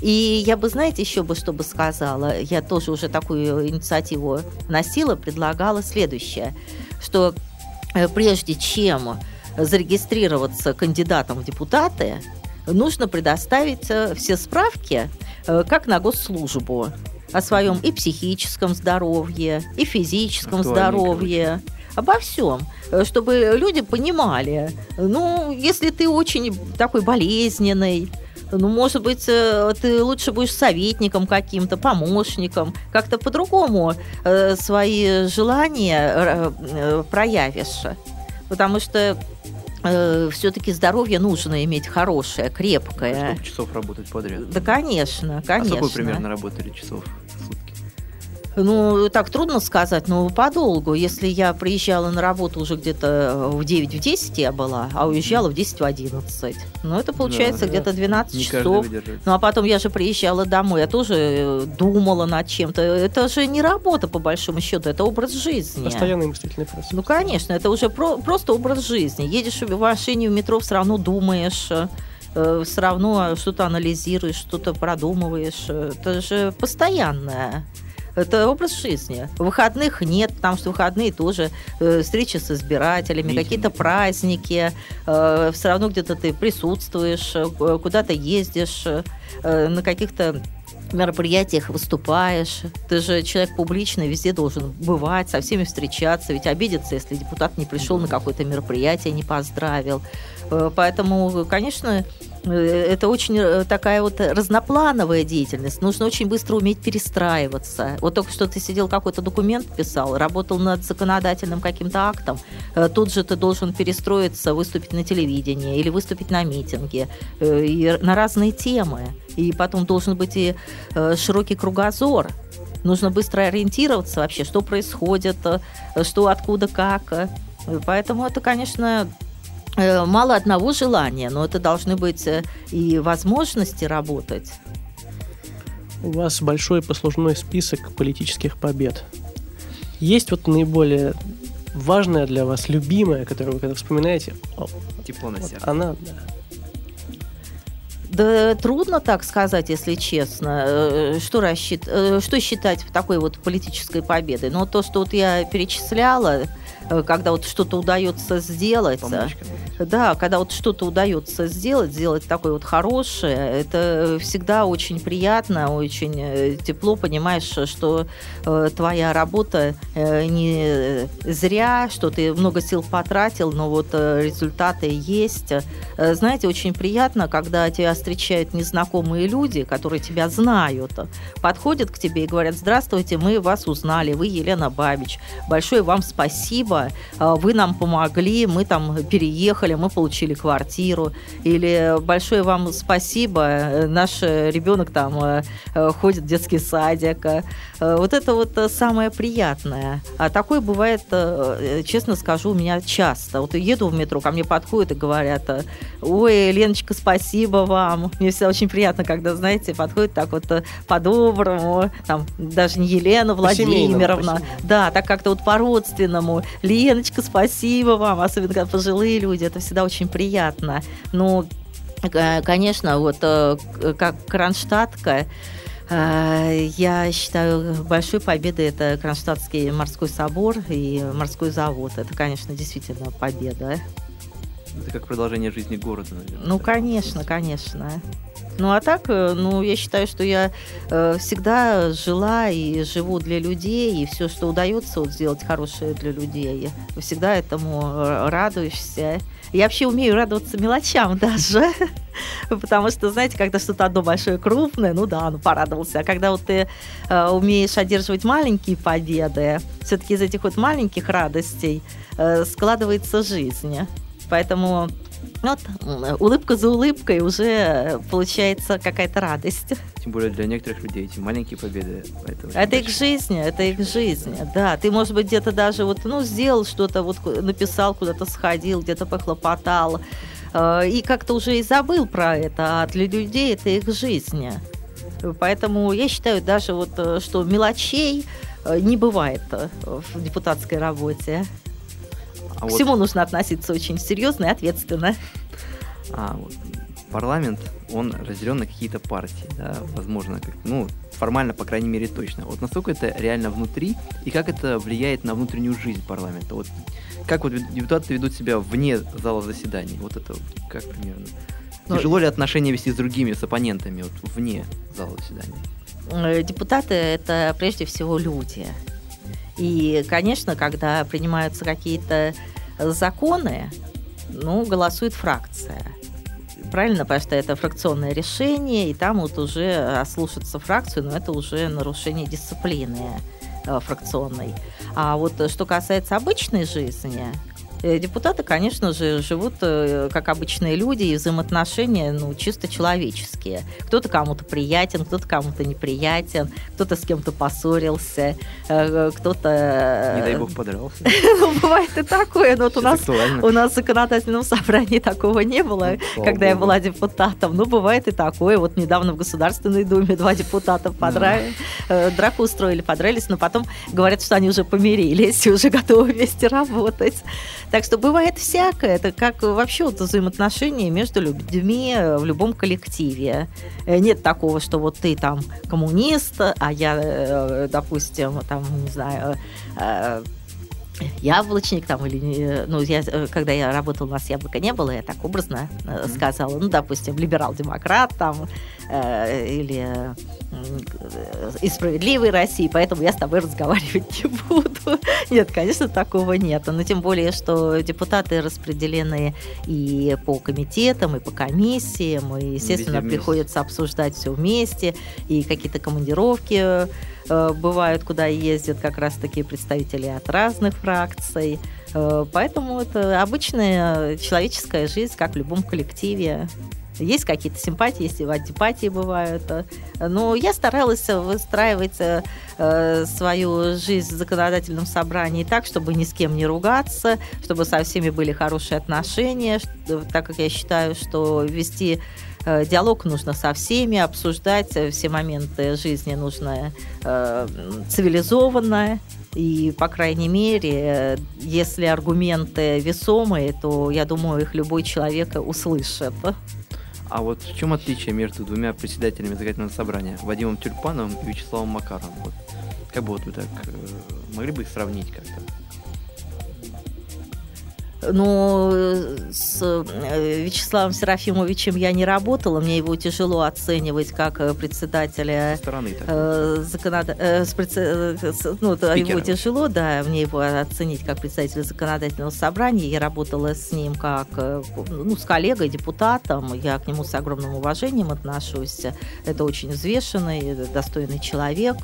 И я бы, знаете, еще бы что бы сказала, я тоже уже такую инициативу носила, предлагала следующее, что э, прежде чем зарегистрироваться кандидатом в депутаты, нужно предоставить э, все справки, э, как на госслужбу, о своем и психическом здоровье, и физическом здоровье, обо всем, чтобы люди понимали, ну, если ты очень такой болезненный, ну, может быть, э, ты лучше будешь советником каким-то, помощником, как-то по-другому э, свои желания э, проявишь. Потому что все-таки здоровье нужно иметь хорошее, крепкое. Сколько часов работать подряд? Да, конечно, конечно. А сколько примерно работали часов? Ну, так трудно сказать, но подолгу. Если я приезжала на работу уже где-то в 9 в 10 я была, а уезжала в 10 в 11. Ну, это получается да, где-то 12 не часов. Ну, а потом я же приезжала домой, я тоже э, думала над чем-то. Это же не работа, по большому счету, это образ жизни. Постоянный мыслительный процесс. Ну, конечно, это уже про- просто образ жизни. Едешь в машине, в метро, все равно думаешь э, все равно что-то анализируешь, что-то продумываешь. Это же постоянное. Это образ жизни. Выходных нет, потому что выходные тоже э, встречи с избирателями, какие-то праздники. Э, все равно где-то ты присутствуешь, э, куда-то ездишь, э, на каких-то мероприятиях выступаешь. Ты же человек публичный, везде должен бывать, со всеми встречаться. Ведь обидеться, если депутат не пришел на какое-то мероприятие, не поздравил. Э, поэтому, конечно, Э, это очень э, такая вот разноплановая деятельность. Нужно очень быстро уметь перестраиваться. Вот только что ты сидел какой-то документ писал, работал над законодательным каким-то актом. Тут же ты должен перестроиться, выступить на телевидении или выступить на митинге и на разные темы. И потом должен быть и широкий кругозор. Нужно быстро ориентироваться вообще, что происходит, что, откуда, как. Поэтому это, конечно, мало одного желания, но это должны быть э, и возможности работать. У вас большой послужной список политических побед. Есть вот наиболее важная для вас, любимая, которую вы когда вспоминаете? О, Тепло на сердце. Она, да. Да трудно так сказать, если честно. Э, что, рассчит... что считать такой вот политической победой? Но то, что вот я перечисляла, Э, когда вот что-то удается сделать. Помочка. Да, когда вот что-то удается сделать, сделать такое вот хорошее, это всегда очень приятно, очень э, тепло, понимаешь, что э, твоя работа не зря, что ты много сил потратил, но вот результаты есть. Знаете, очень приятно, когда тебя встречают незнакомые люди, которые тебя знают, подходят к тебе и говорят, здравствуйте, мы вас узнали, вы Елена Бабич, большое вам спасибо, спасибо, а, вы нам помогли, мы там переехали, мы получили квартиру, или большое вам спасибо, наш ребенок там э, э, ходит в детский садик. Э, вот это вот самое приятное. А такое бывает, честно скажу, у меня часто. Вот еду в метро, ко мне подходят и говорят, ой, Леночка, спасибо вам. Мне всегда очень приятно, когда, знаете, подходит так вот по-доброму, там даже не Елена Владимировна, да, так как-то вот по-родственному. Леночка, спасибо вам, особенно когда пожилые люди, это всегда очень приятно. Ну, конечно, вот э, как кронштадтка, э, я считаю, большой победой это Кронштадтский морской собор и морской завод. Это, конечно, действительно победа. Это как продолжение жизни города, наверное. Ну, конечно, конечно. Ну а так, э, ну я считаю, что я э, всегда жила и живу для людей, и все, что удается вот сделать хорошее для людей, всегда этому э, радуешься. Я вообще умею радоваться мелочам даже. Потому что, знаете, когда что-то одно большое крупное, ну да, ну порадовался. А когда вот ты э, умеешь одерживать маленькие победы, все-таки из этих вот маленьких радостей э, складывается жизнь. Поэтому Вот улыбка за улыбкой уже получается какая-то радость. Тем более для некоторых людей эти маленькие победы. Это, это их жизнь, это их жизнь. Да, ты, может быть, где-то даже вот, ну, сделал что-то, вот написал, куда-то сходил, где-то похлопотал, э, и как-то уже и забыл про это, а для людей это их жизнь. Поэтому я считаю даже вот, э, что мелочей э, не бывает в депутатской работе. А К вот... всему нужно относиться очень серьезно и ответственно. А, вот парламент, он разделен на какие-то партии, да, возможно, как, ну, формально, по крайней мере, точно. Вот насколько это реально внутри, и как это влияет на внутреннюю жизнь парламента? Вот как вот депутаты ведут себя вне зала заседаний? Вот это как примерно? Ну, Тяжело ли отношения вести с другими, с оппонентами, вот вне зала заседания? Э, депутаты – это прежде всего люди. И, конечно, когда принимаются какие-то законы, ну, голосует фракция. Правильно, потому что это фракционное решение, и там вот уже ослушаться фракцию, но это уже нарушение дисциплины э, фракционной. А вот что касается обычной жизни, Э, депутаты, конечно же, живут э, как обычные люди, и взаимоотношения, ну, чисто человеческие. Кто-то кому-то приятен, кто-то кому-то неприятен, кто-то с кем-то поссорился, э, кто-то... Не дай бог подрался. Ну, бывает и такое, но вот у нас, у нас в законодательном собрании такого не было, ну, когда я была депутатом. Ну, бывает и такое. Вот недавно в Государственной Думе два депутата подрали, драку устроили, подрались, но потом говорят, что они уже помирились и уже готовы вместе работать. Так что бывает всякое. Это как вообще вот взаимоотношения между людьми в любом коллективе. Э, нет такого, что вот ты там коммунист, а я, э, допустим, там, не знаю, э, яблочник там или ну я когда я работала у нас яблока не было я так образно mm-hmm. сказала ну допустим либерал-демократ там э, или и справедливой России, поэтому я с тобой разговаривать не буду. Нет, конечно, такого нет. Но тем более, что депутаты распределены и по комитетам, и по комиссиям, и, естественно, приходится обсуждать все вместе, и какие-то командировки э, бывают, куда ездят как раз такие представители от разных фракций. Э, поэтому это обычная человеческая жизнь, как в любом коллективе. Есть какие-то симпатии, есть и антипатии бывают. Но я старалась выстраивать э, свою жизнь в законодательном собрании так, чтобы ни с кем не ругаться, чтобы со всеми были хорошие отношения, так как я считаю, что вести э, диалог нужно со всеми, обсуждать все моменты жизни нужно э, цивилизованно. И, по крайней мере, если аргументы весомые, то, я думаю, их любой человек услышит. А вот в чем отличие между двумя председателями законодательного собрания, Вадимом Тюльпановым и Вячеславом Макаровым? Вот, как бы вот вы так э, могли бы их сравнить как-то? Ну, с э, Вячеславом Серафимовичем я не работала, мне его тяжело оценивать как э, председателя стороны, э, законод... э, с, с, ну, его тяжело, да, мне его оценить как председателя законодательного собрания. Я работала с ним как, ну, с коллегой, депутатом, я к нему с огромным уважением отношусь. Это очень взвешенный, достойный человек,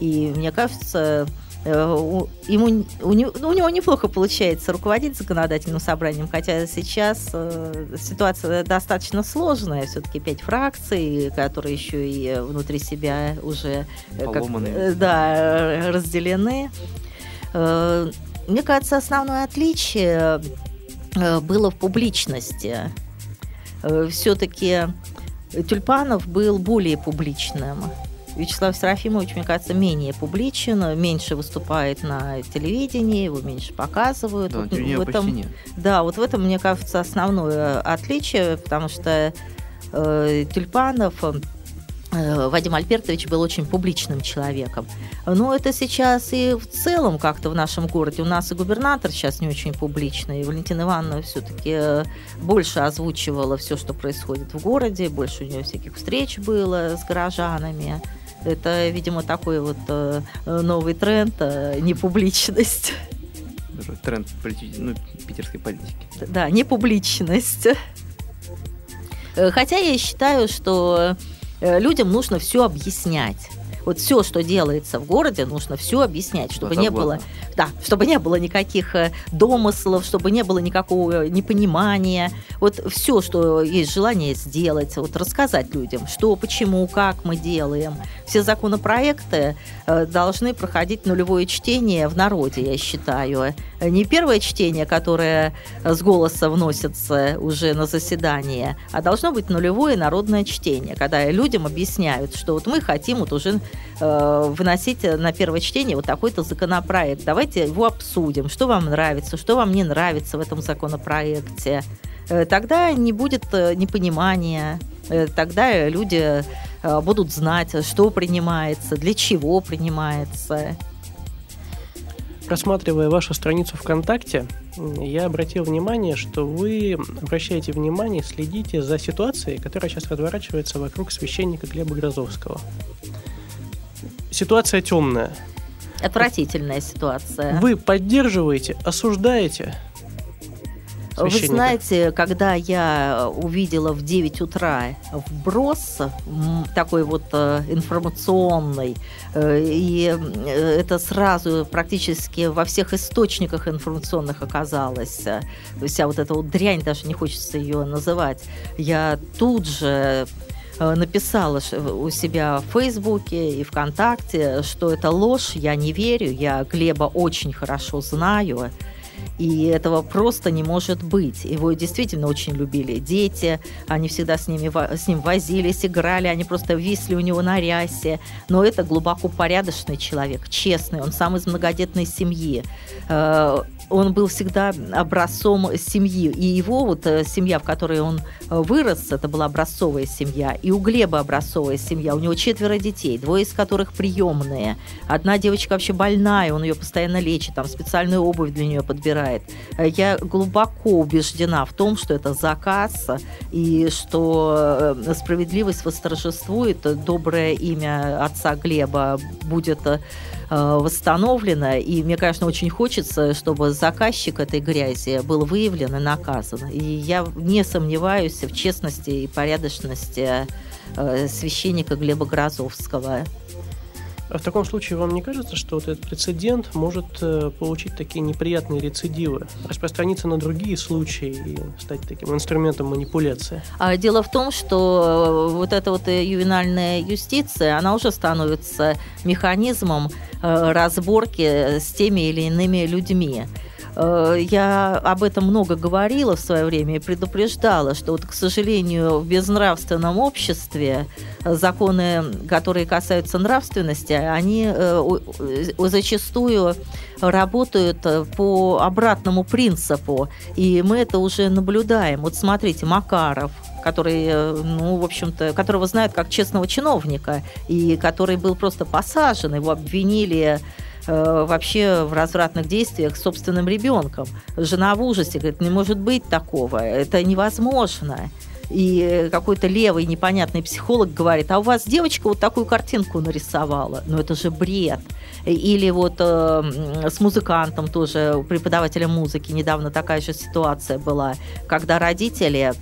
и мне кажется, Э, ему, у, него, ну, у него неплохо получается руководить законодательным собранием, хотя сейчас э, ситуация достаточно сложная, все-таки пять фракций, которые еще и внутри себя уже э, как, э, да, разделены. Э, мне кажется, основное отличие э, было в публичности. Э, все-таки Тюльпанов был более публичным. Вячеслав Серафимович, мне кажется, менее публичен, меньше выступает на телевидении, его меньше показывают. Да, вот в этом. Да, вот в этом, мне кажется, основное отличие, потому что э, Тюльпанов э, Вадим Альбертович был очень публичным человеком. Но это сейчас и в целом как-то в нашем городе. У нас и губернатор сейчас не очень публичный. И Валентина Ивановна все-таки э, больше озвучивала все, что происходит в городе, больше у нее всяких встреч было с горожанами. Это, видимо, такой вот э, новый тренд, э, непубличность. Тренд ну, питерской политики. Да, непубличность. Э, хотя я считаю, что людям нужно все объяснять. Вот все, что делается в городе, нужно все объяснять, чтобы не было, да, чтобы не было никаких э, домыслов, чтобы не было никакого непонимания. Вот все, что есть желание сделать, вот рассказать людям, что, почему, как мы делаем. Все законопроекты э, должны проходить нулевое чтение в народе, я считаю. Не первое чтение, которое с голоса вносится уже на заседание, а должно быть нулевое народное чтение, когда людям объясняют, что вот мы хотим вот уже э, выносить на первое чтение вот такой-то законопроект. Давайте его обсудим, что вам нравится, что вам не нравится в этом законопроекте. Э, тогда не будет э, непонимания, э, тогда люди будут знать, что принимается, для чего принимается. Просматривая вашу страницу ВКонтакте, я обратил внимание, что вы обращаете внимание, следите за ситуацией, которая сейчас разворачивается вокруг священника Глеба Грозовского. Ситуация темная. Отвратительная ситуация. Вы поддерживаете, осуждаете вы знаете, когда я увидела в 9 утра вброс такой вот э, информационный, э, и э, это сразу практически во всех источниках информационных оказалось, вся вот эта вот дрянь, даже не хочется ее называть, я тут же написала у себя в Фейсбуке и ВКонтакте, что это ложь, я не верю, я Глеба очень хорошо знаю, и этого просто не может быть. Его действительно очень любили дети, они всегда с, ними, с ним возились, играли, они просто висли у него на рясе. Но это глубоко порядочный человек, честный, он сам из многодетной семьи э, он был всегда образцом семьи. И его вот э, семья, в которой он э, вырос, это была образцовая семья. И у Глеба образцовая семья. У него четверо детей, двое из которых приемные. Одна девочка вообще больная, он ее постоянно лечит, там специальную обувь для нее подбирает. Э, я глубоко убеждена в том, что это заказ, и что справедливость восторжествует, доброе имя отца Глеба будет восстановлено. И мне, конечно, очень хочется, чтобы заказчик этой грязи был выявлен и наказан. И я не сомневаюсь в честности и порядочности э, священника Глеба Грозовского. А в таком случае вам не кажется, что вот этот прецедент может э, получить такие неприятные рецидивы, распространиться на другие случаи и стать таким инструментом манипуляции? А дело в том, что э, вот эта вот ювенальная юстиция, она уже становится механизмом разборки с теми или иными людьми. Э, я об этом много говорила в свое время и предупреждала, что вот, к сожалению, в безнравственном обществе законы, которые касаются нравственности, они э, зачастую работают по обратному принципу. И мы это уже наблюдаем. Вот смотрите, Макаров, который, э, ну, в общем-то, которого знают как честного чиновника, и который был просто посажен, его обвинили Э, вообще в развратных действиях с собственным ребенком. Жена в ужасе говорит, не может быть такого, это невозможно. И какой-то левый непонятный психолог говорит, а у вас девочка вот такую картинку нарисовала. Ну это же бред. Или вот э, с музыкантом тоже, преподавателем музыки, недавно такая же ситуация была, когда родители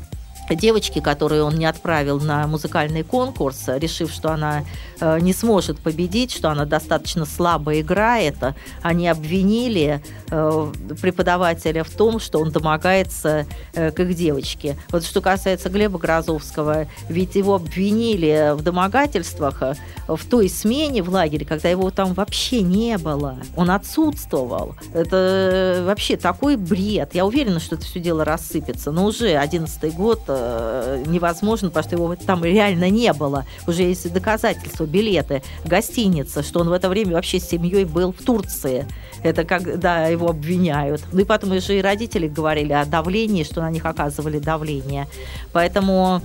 девочки, которую он не отправил на музыкальный конкурс, решив, что она э, не сможет победить, что она достаточно слабо играет, они обвинили э, преподавателя в том, что он домогается э, к их девочке. Вот что касается Глеба Грозовского, ведь его обвинили в домогательствах в той смене в лагере, когда его там вообще не было. Он отсутствовал. Это вообще такой бред. Я уверена, что это все дело рассыпется. Но уже одиннадцатый год Э, невозможно, потому что его там реально не было. Уже есть доказательства, билеты, гостиница, что он в это время вообще с семьей был в Турции. Это когда его обвиняют. Ну и потом уже и родители говорили о давлении, что на них оказывали давление. Поэтому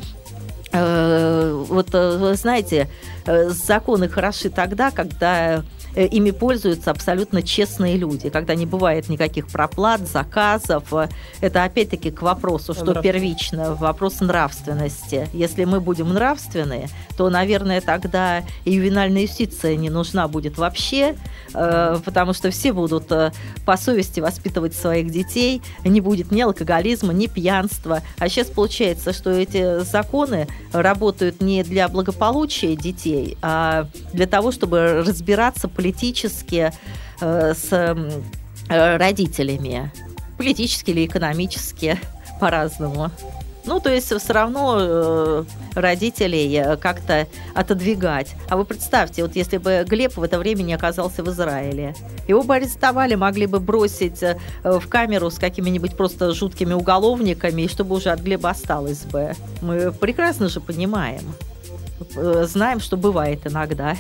э, вот, э, знаете, законы хороши тогда, когда ими пользуются абсолютно честные люди, когда не бывает никаких проплат, заказов. Это опять-таки к вопросу, что первично, вопрос нравственности. Если мы будем нравственные, то, наверное, тогда и ювенальная юстиция не нужна будет вообще, э, потому что все будут э, по совести воспитывать своих детей, не будет ни алкоголизма, ни пьянства. А сейчас получается, что эти законы работают не для благополучия детей, а для того, чтобы разбираться политически э, с э, родителями, политически или экономически по-разному. Ну, то есть все равно э, родителей э, как-то отодвигать. А вы представьте, вот если бы Глеб в это время не оказался в Израиле, его бы арестовали, могли бы бросить э, в камеру с какими-нибудь просто жуткими уголовниками, и чтобы уже от Глеба осталось бы. Мы прекрасно же понимаем, знаем, что бывает иногда.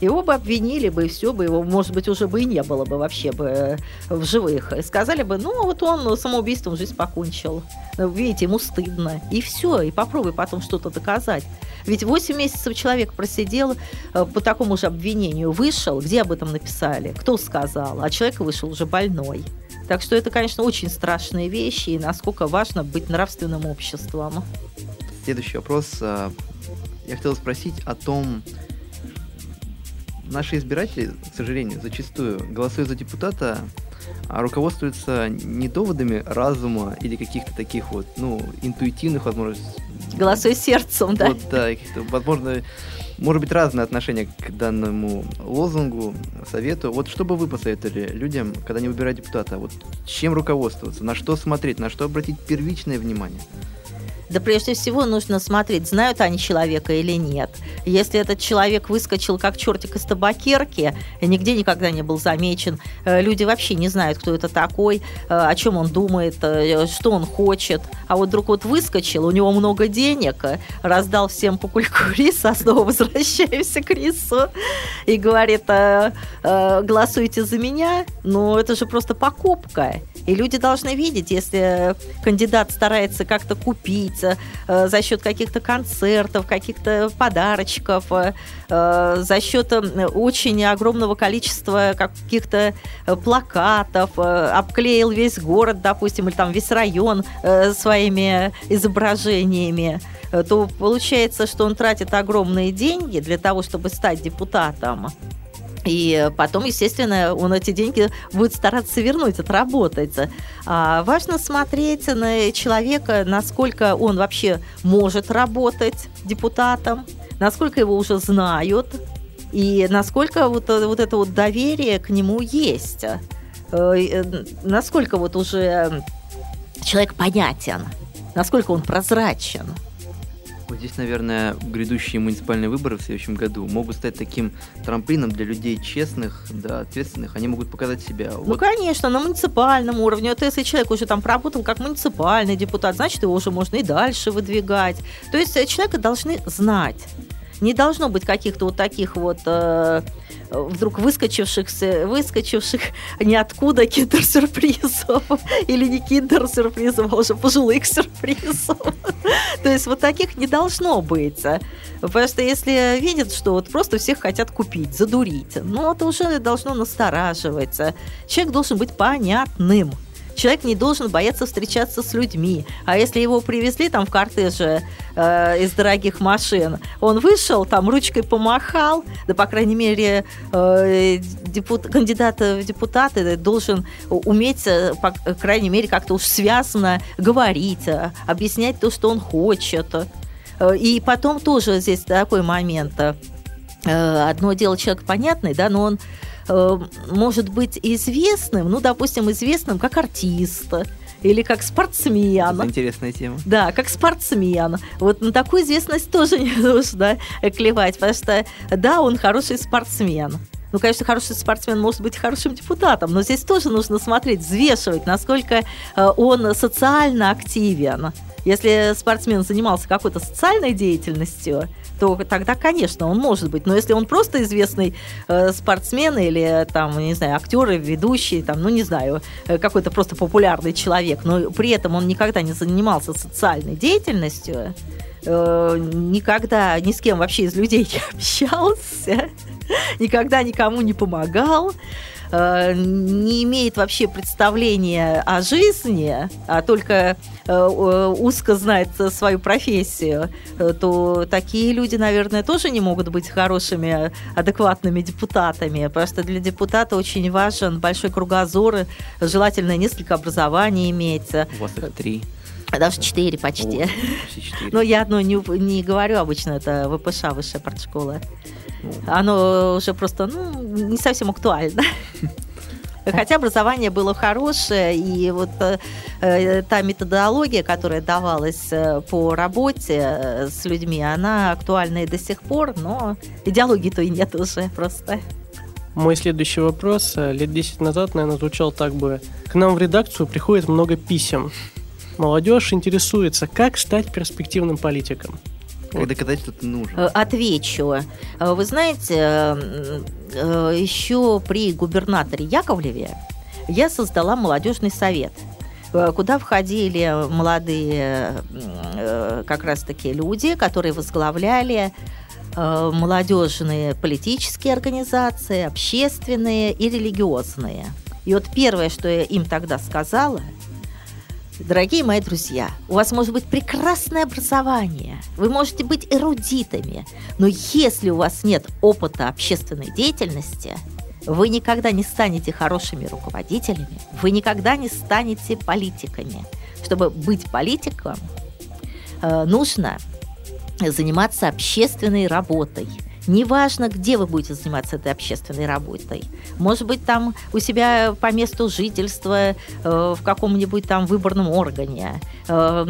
Его бы обвинили бы, и все бы, его, может быть, уже бы и не было бы вообще бы э, в живых. И сказали бы, ну, вот он самоубийством жизнь покончил. Ну, видите, ему стыдно. И все, и попробуй потом что-то доказать. Ведь 8 месяцев человек просидел э, по такому же обвинению, вышел, где об этом написали, кто сказал, а человек вышел уже больной. Так что это, конечно, очень страшные вещи, и насколько важно быть нравственным обществом. Следующий вопрос. Э, я хотел спросить о том, наши избиратели, к сожалению, зачастую, голосуя за депутата, а руководствуются не доводами разума или каких-то таких вот, ну, интуитивных, возможно... Голосуя сердцем, да? Вот, да, каких-то, возможно, может быть, разное отношение к данному лозунгу, совету. Вот что бы вы посоветовали людям, когда они выбирают депутата? Вот чем руководствоваться, на что смотреть, на что обратить первичное внимание? Да прежде всего нужно смотреть, знают они человека или нет. Если этот человек выскочил как чертик из табакерки, нигде никогда не был замечен, э, люди вообще не знают, кто это такой, э, о чем он думает, э, что он хочет. А вот вдруг вот выскочил, у него много денег, раздал всем по кульку риса, снова возвращаемся к рису, и говорит, голосуйте за меня, ну это же просто покупка. И люди должны видеть, если кандидат старается как-то купить э, за счет каких-то концертов, каких-то подарочков, э, за счет э, очень огромного количества каких-то плакатов, обклеил весь город, допустим, или там весь район своими изображениями то получается, что он тратит огромные деньги для того, чтобы стать депутатом. И потом, естественно, он эти деньги будет стараться вернуть, отработать. А важно смотреть на человека, насколько он вообще может работать депутатом, насколько его уже знают, и насколько вот, вот это вот доверие к нему есть. Э, э, насколько вот уже человек понятен, насколько он прозрачен. Здесь, наверное, грядущие муниципальные выборы в следующем году могут стать таким трамплином для людей честных, да, ответственных. Они могут показать себя. Ну, вот. конечно, на муниципальном уровне. Вот если человек уже там проработал как муниципальный депутат, значит, его уже можно и дальше выдвигать. То есть э, человека должны знать. Не должно быть каких-то вот таких вот э, вдруг выскочивших, выскочивших ниоткуда киндер-сюрпризов или не киндер-сюрпризов, а уже пожилых сюрпризов. То есть вот таких не должно быть. Просто если видят, что вот просто всех хотят купить, задурить, ну это уже должно настораживать. Человек должен быть понятным человек не должен бояться встречаться с людьми. А если его привезли там в кортеже э, из дорогих машин, он вышел, там ручкой помахал, да, по крайней мере, э, депут, кандидат в депутаты должен уметь, э, по крайней мере, как-то уж связано говорить, э, объяснять то, что он хочет. Э, и потом тоже здесь такой момент. Одно дело человек понятный, да, но он Э, может быть известным, ну, допустим, известным как артист, или как спортсмен. Это интересная тема. Да, как спортсмен. Вот на такую известность тоже не нужно клевать, потому что, да, он хороший спортсмен. Ну, конечно, хороший спортсмен может быть хорошим депутатом, но здесь тоже нужно смотреть, взвешивать, насколько э, он социально активен. Если спортсмен занимался какой-то социальной деятельностью, то тогда, конечно, он может быть. Но если он просто известный э, спортсмен или там, не знаю, актер, ведущий, там, ну не знаю, э, какой-то просто популярный человек, но при этом он никогда не занимался социальной деятельностью, э, никогда ни с кем вообще из людей не общался, никогда никому не помогал, Э, не имеет вообще представления о жизни, а только э, узко знает свою профессию, э, то такие люди, наверное, тоже не могут быть хорошими, адекватными депутатами. Просто для депутата очень важен большой кругозор, желательно несколько образований иметь. У вас их три. Даже четыре почти. Но я одно не, не говорю обычно, это ВПШ, высшая партшкола. Ну, Оно уже просто ну, не совсем актуально. Хотя образование было хорошее, и вот э, э, та методология, которая давалась э, по работе э, с людьми, она актуальна и до сих пор, но идеологии-то и нет уже просто. Мой следующий вопрос лет 10 назад, наверное, звучал так бы. К нам в редакцию приходит много писем. Молодежь интересуется, как стать перспективным политиком. Как доказать, что ты нужен? Э, Отвечу. Э, Вы знаете, э, еще при губернаторе Яковлеве я создала молодежный совет, куда входили молодые как раз-таки люди, которые возглавляли молодежные политические организации, общественные и религиозные. И вот первое, что я им тогда сказала, Дорогие мои друзья, у вас может быть прекрасное образование, вы можете быть эрудитами, но если у вас нет опыта общественной деятельности, вы никогда не станете хорошими руководителями, вы никогда не станете политиками. Чтобы быть политиком, э, нужно заниматься общественной работой. Неважно, где вы будете заниматься этой общественной работой. Может быть, там у себя по месту жительства, э, в каком-нибудь там выборном органе, э,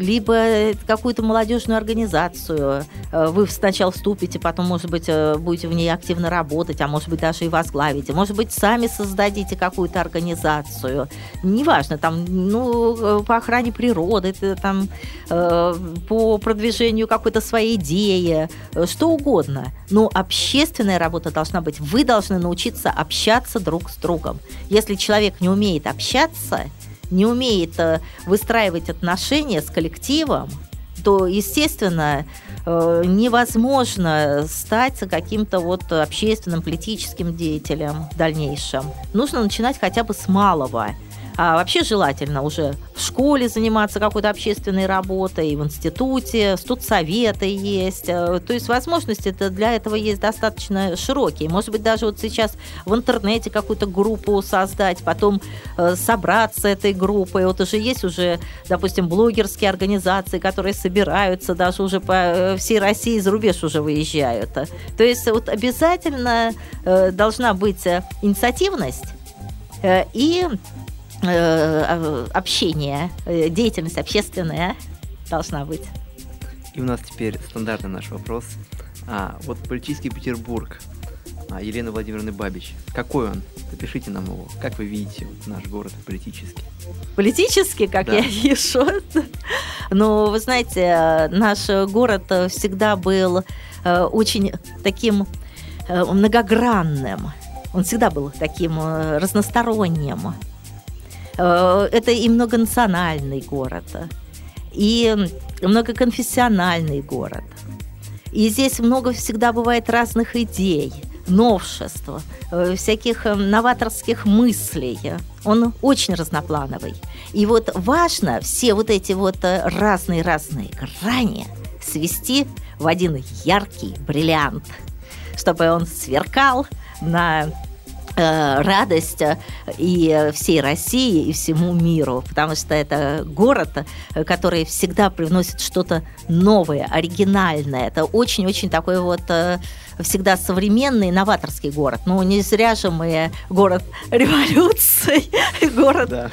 либо какую-то молодежную организацию. Э, Вы сначала вступите, потом, может быть, э, будете в ней активно работать, а может быть, даже и возглавите. Может быть, сами создадите какую-то организацию. Неважно, там, ну, э, по охране природы, там, э, по продвижению какой-то своей идеи, что угодно. Но общественная работа должна быть. Вы должны научиться общаться друг с другом. Если человек не умеет общаться, не умеет э, выстраивать отношения с коллективом, то, естественно, э, невозможно стать каким-то вот общественным, политическим деятелем в дальнейшем. Нужно начинать хотя бы с малого. А вообще желательно уже в школе заниматься какой-то общественной работой, в институте, студсоветы есть. Э, То есть возможности -то для этого есть достаточно широкие. Может быть, даже вот сейчас в интернете какую-то группу создать, потом э, собраться этой группой. Вот уже есть уже, допустим, блогерские организации, которые собираются даже уже по э, всей России за рубеж уже выезжают. То есть вот обязательно должна быть инициативность и общение, э, деятельность общественная должна быть. И у нас теперь стандартный наш вопрос. А, вот политический Петербург а, Елены Владимировны Бабич. Какой он? Напишите нам его. Как вы видите вот наш город политически? Политически, как Да. я вижу. Но вы знаете, э, наш город э, всегда был э, очень таким э, многогранным. Он всегда был таким э, разносторонним. Э, Это и многонациональный город, и многоконфессиональный город. И здесь много всегда бывает разных идей, новшеств, э, всяких э, новаторских мыслей. Он очень разноплановый. И вот важно все вот эти вот разные-разные грани свести в один яркий бриллиант, чтобы он сверкал на радость э, и всей России, и всему миру, потому что это город, э, который всегда привносит что-то новое, оригинальное. Это очень-очень такой вот э, всегда современный, новаторский город. Ну, не зря же мы город революции, город Да.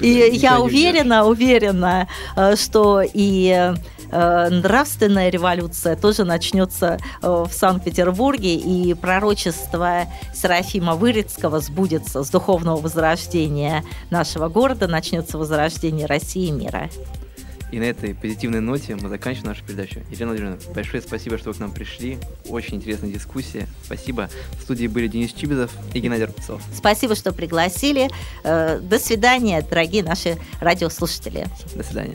и я уверена, уверена, э, что и э, нравственная революция тоже начнется э, в Санкт-Петербурге, и пророчество Серафима Вырицкого сбудется с духовного возрождения нашего города, начнется возрождение России и мира. И на этой позитивной ноте мы заканчиваем нашу передачу. Елена Владимировна, большое спасибо, что вы к нам пришли. Очень интересная дискуссия. Спасибо. В студии были Денис Чибизов и Геннадий Рубцов. Спасибо, что пригласили. Э, До свидания, дорогие наши радиослушатели. До свидания.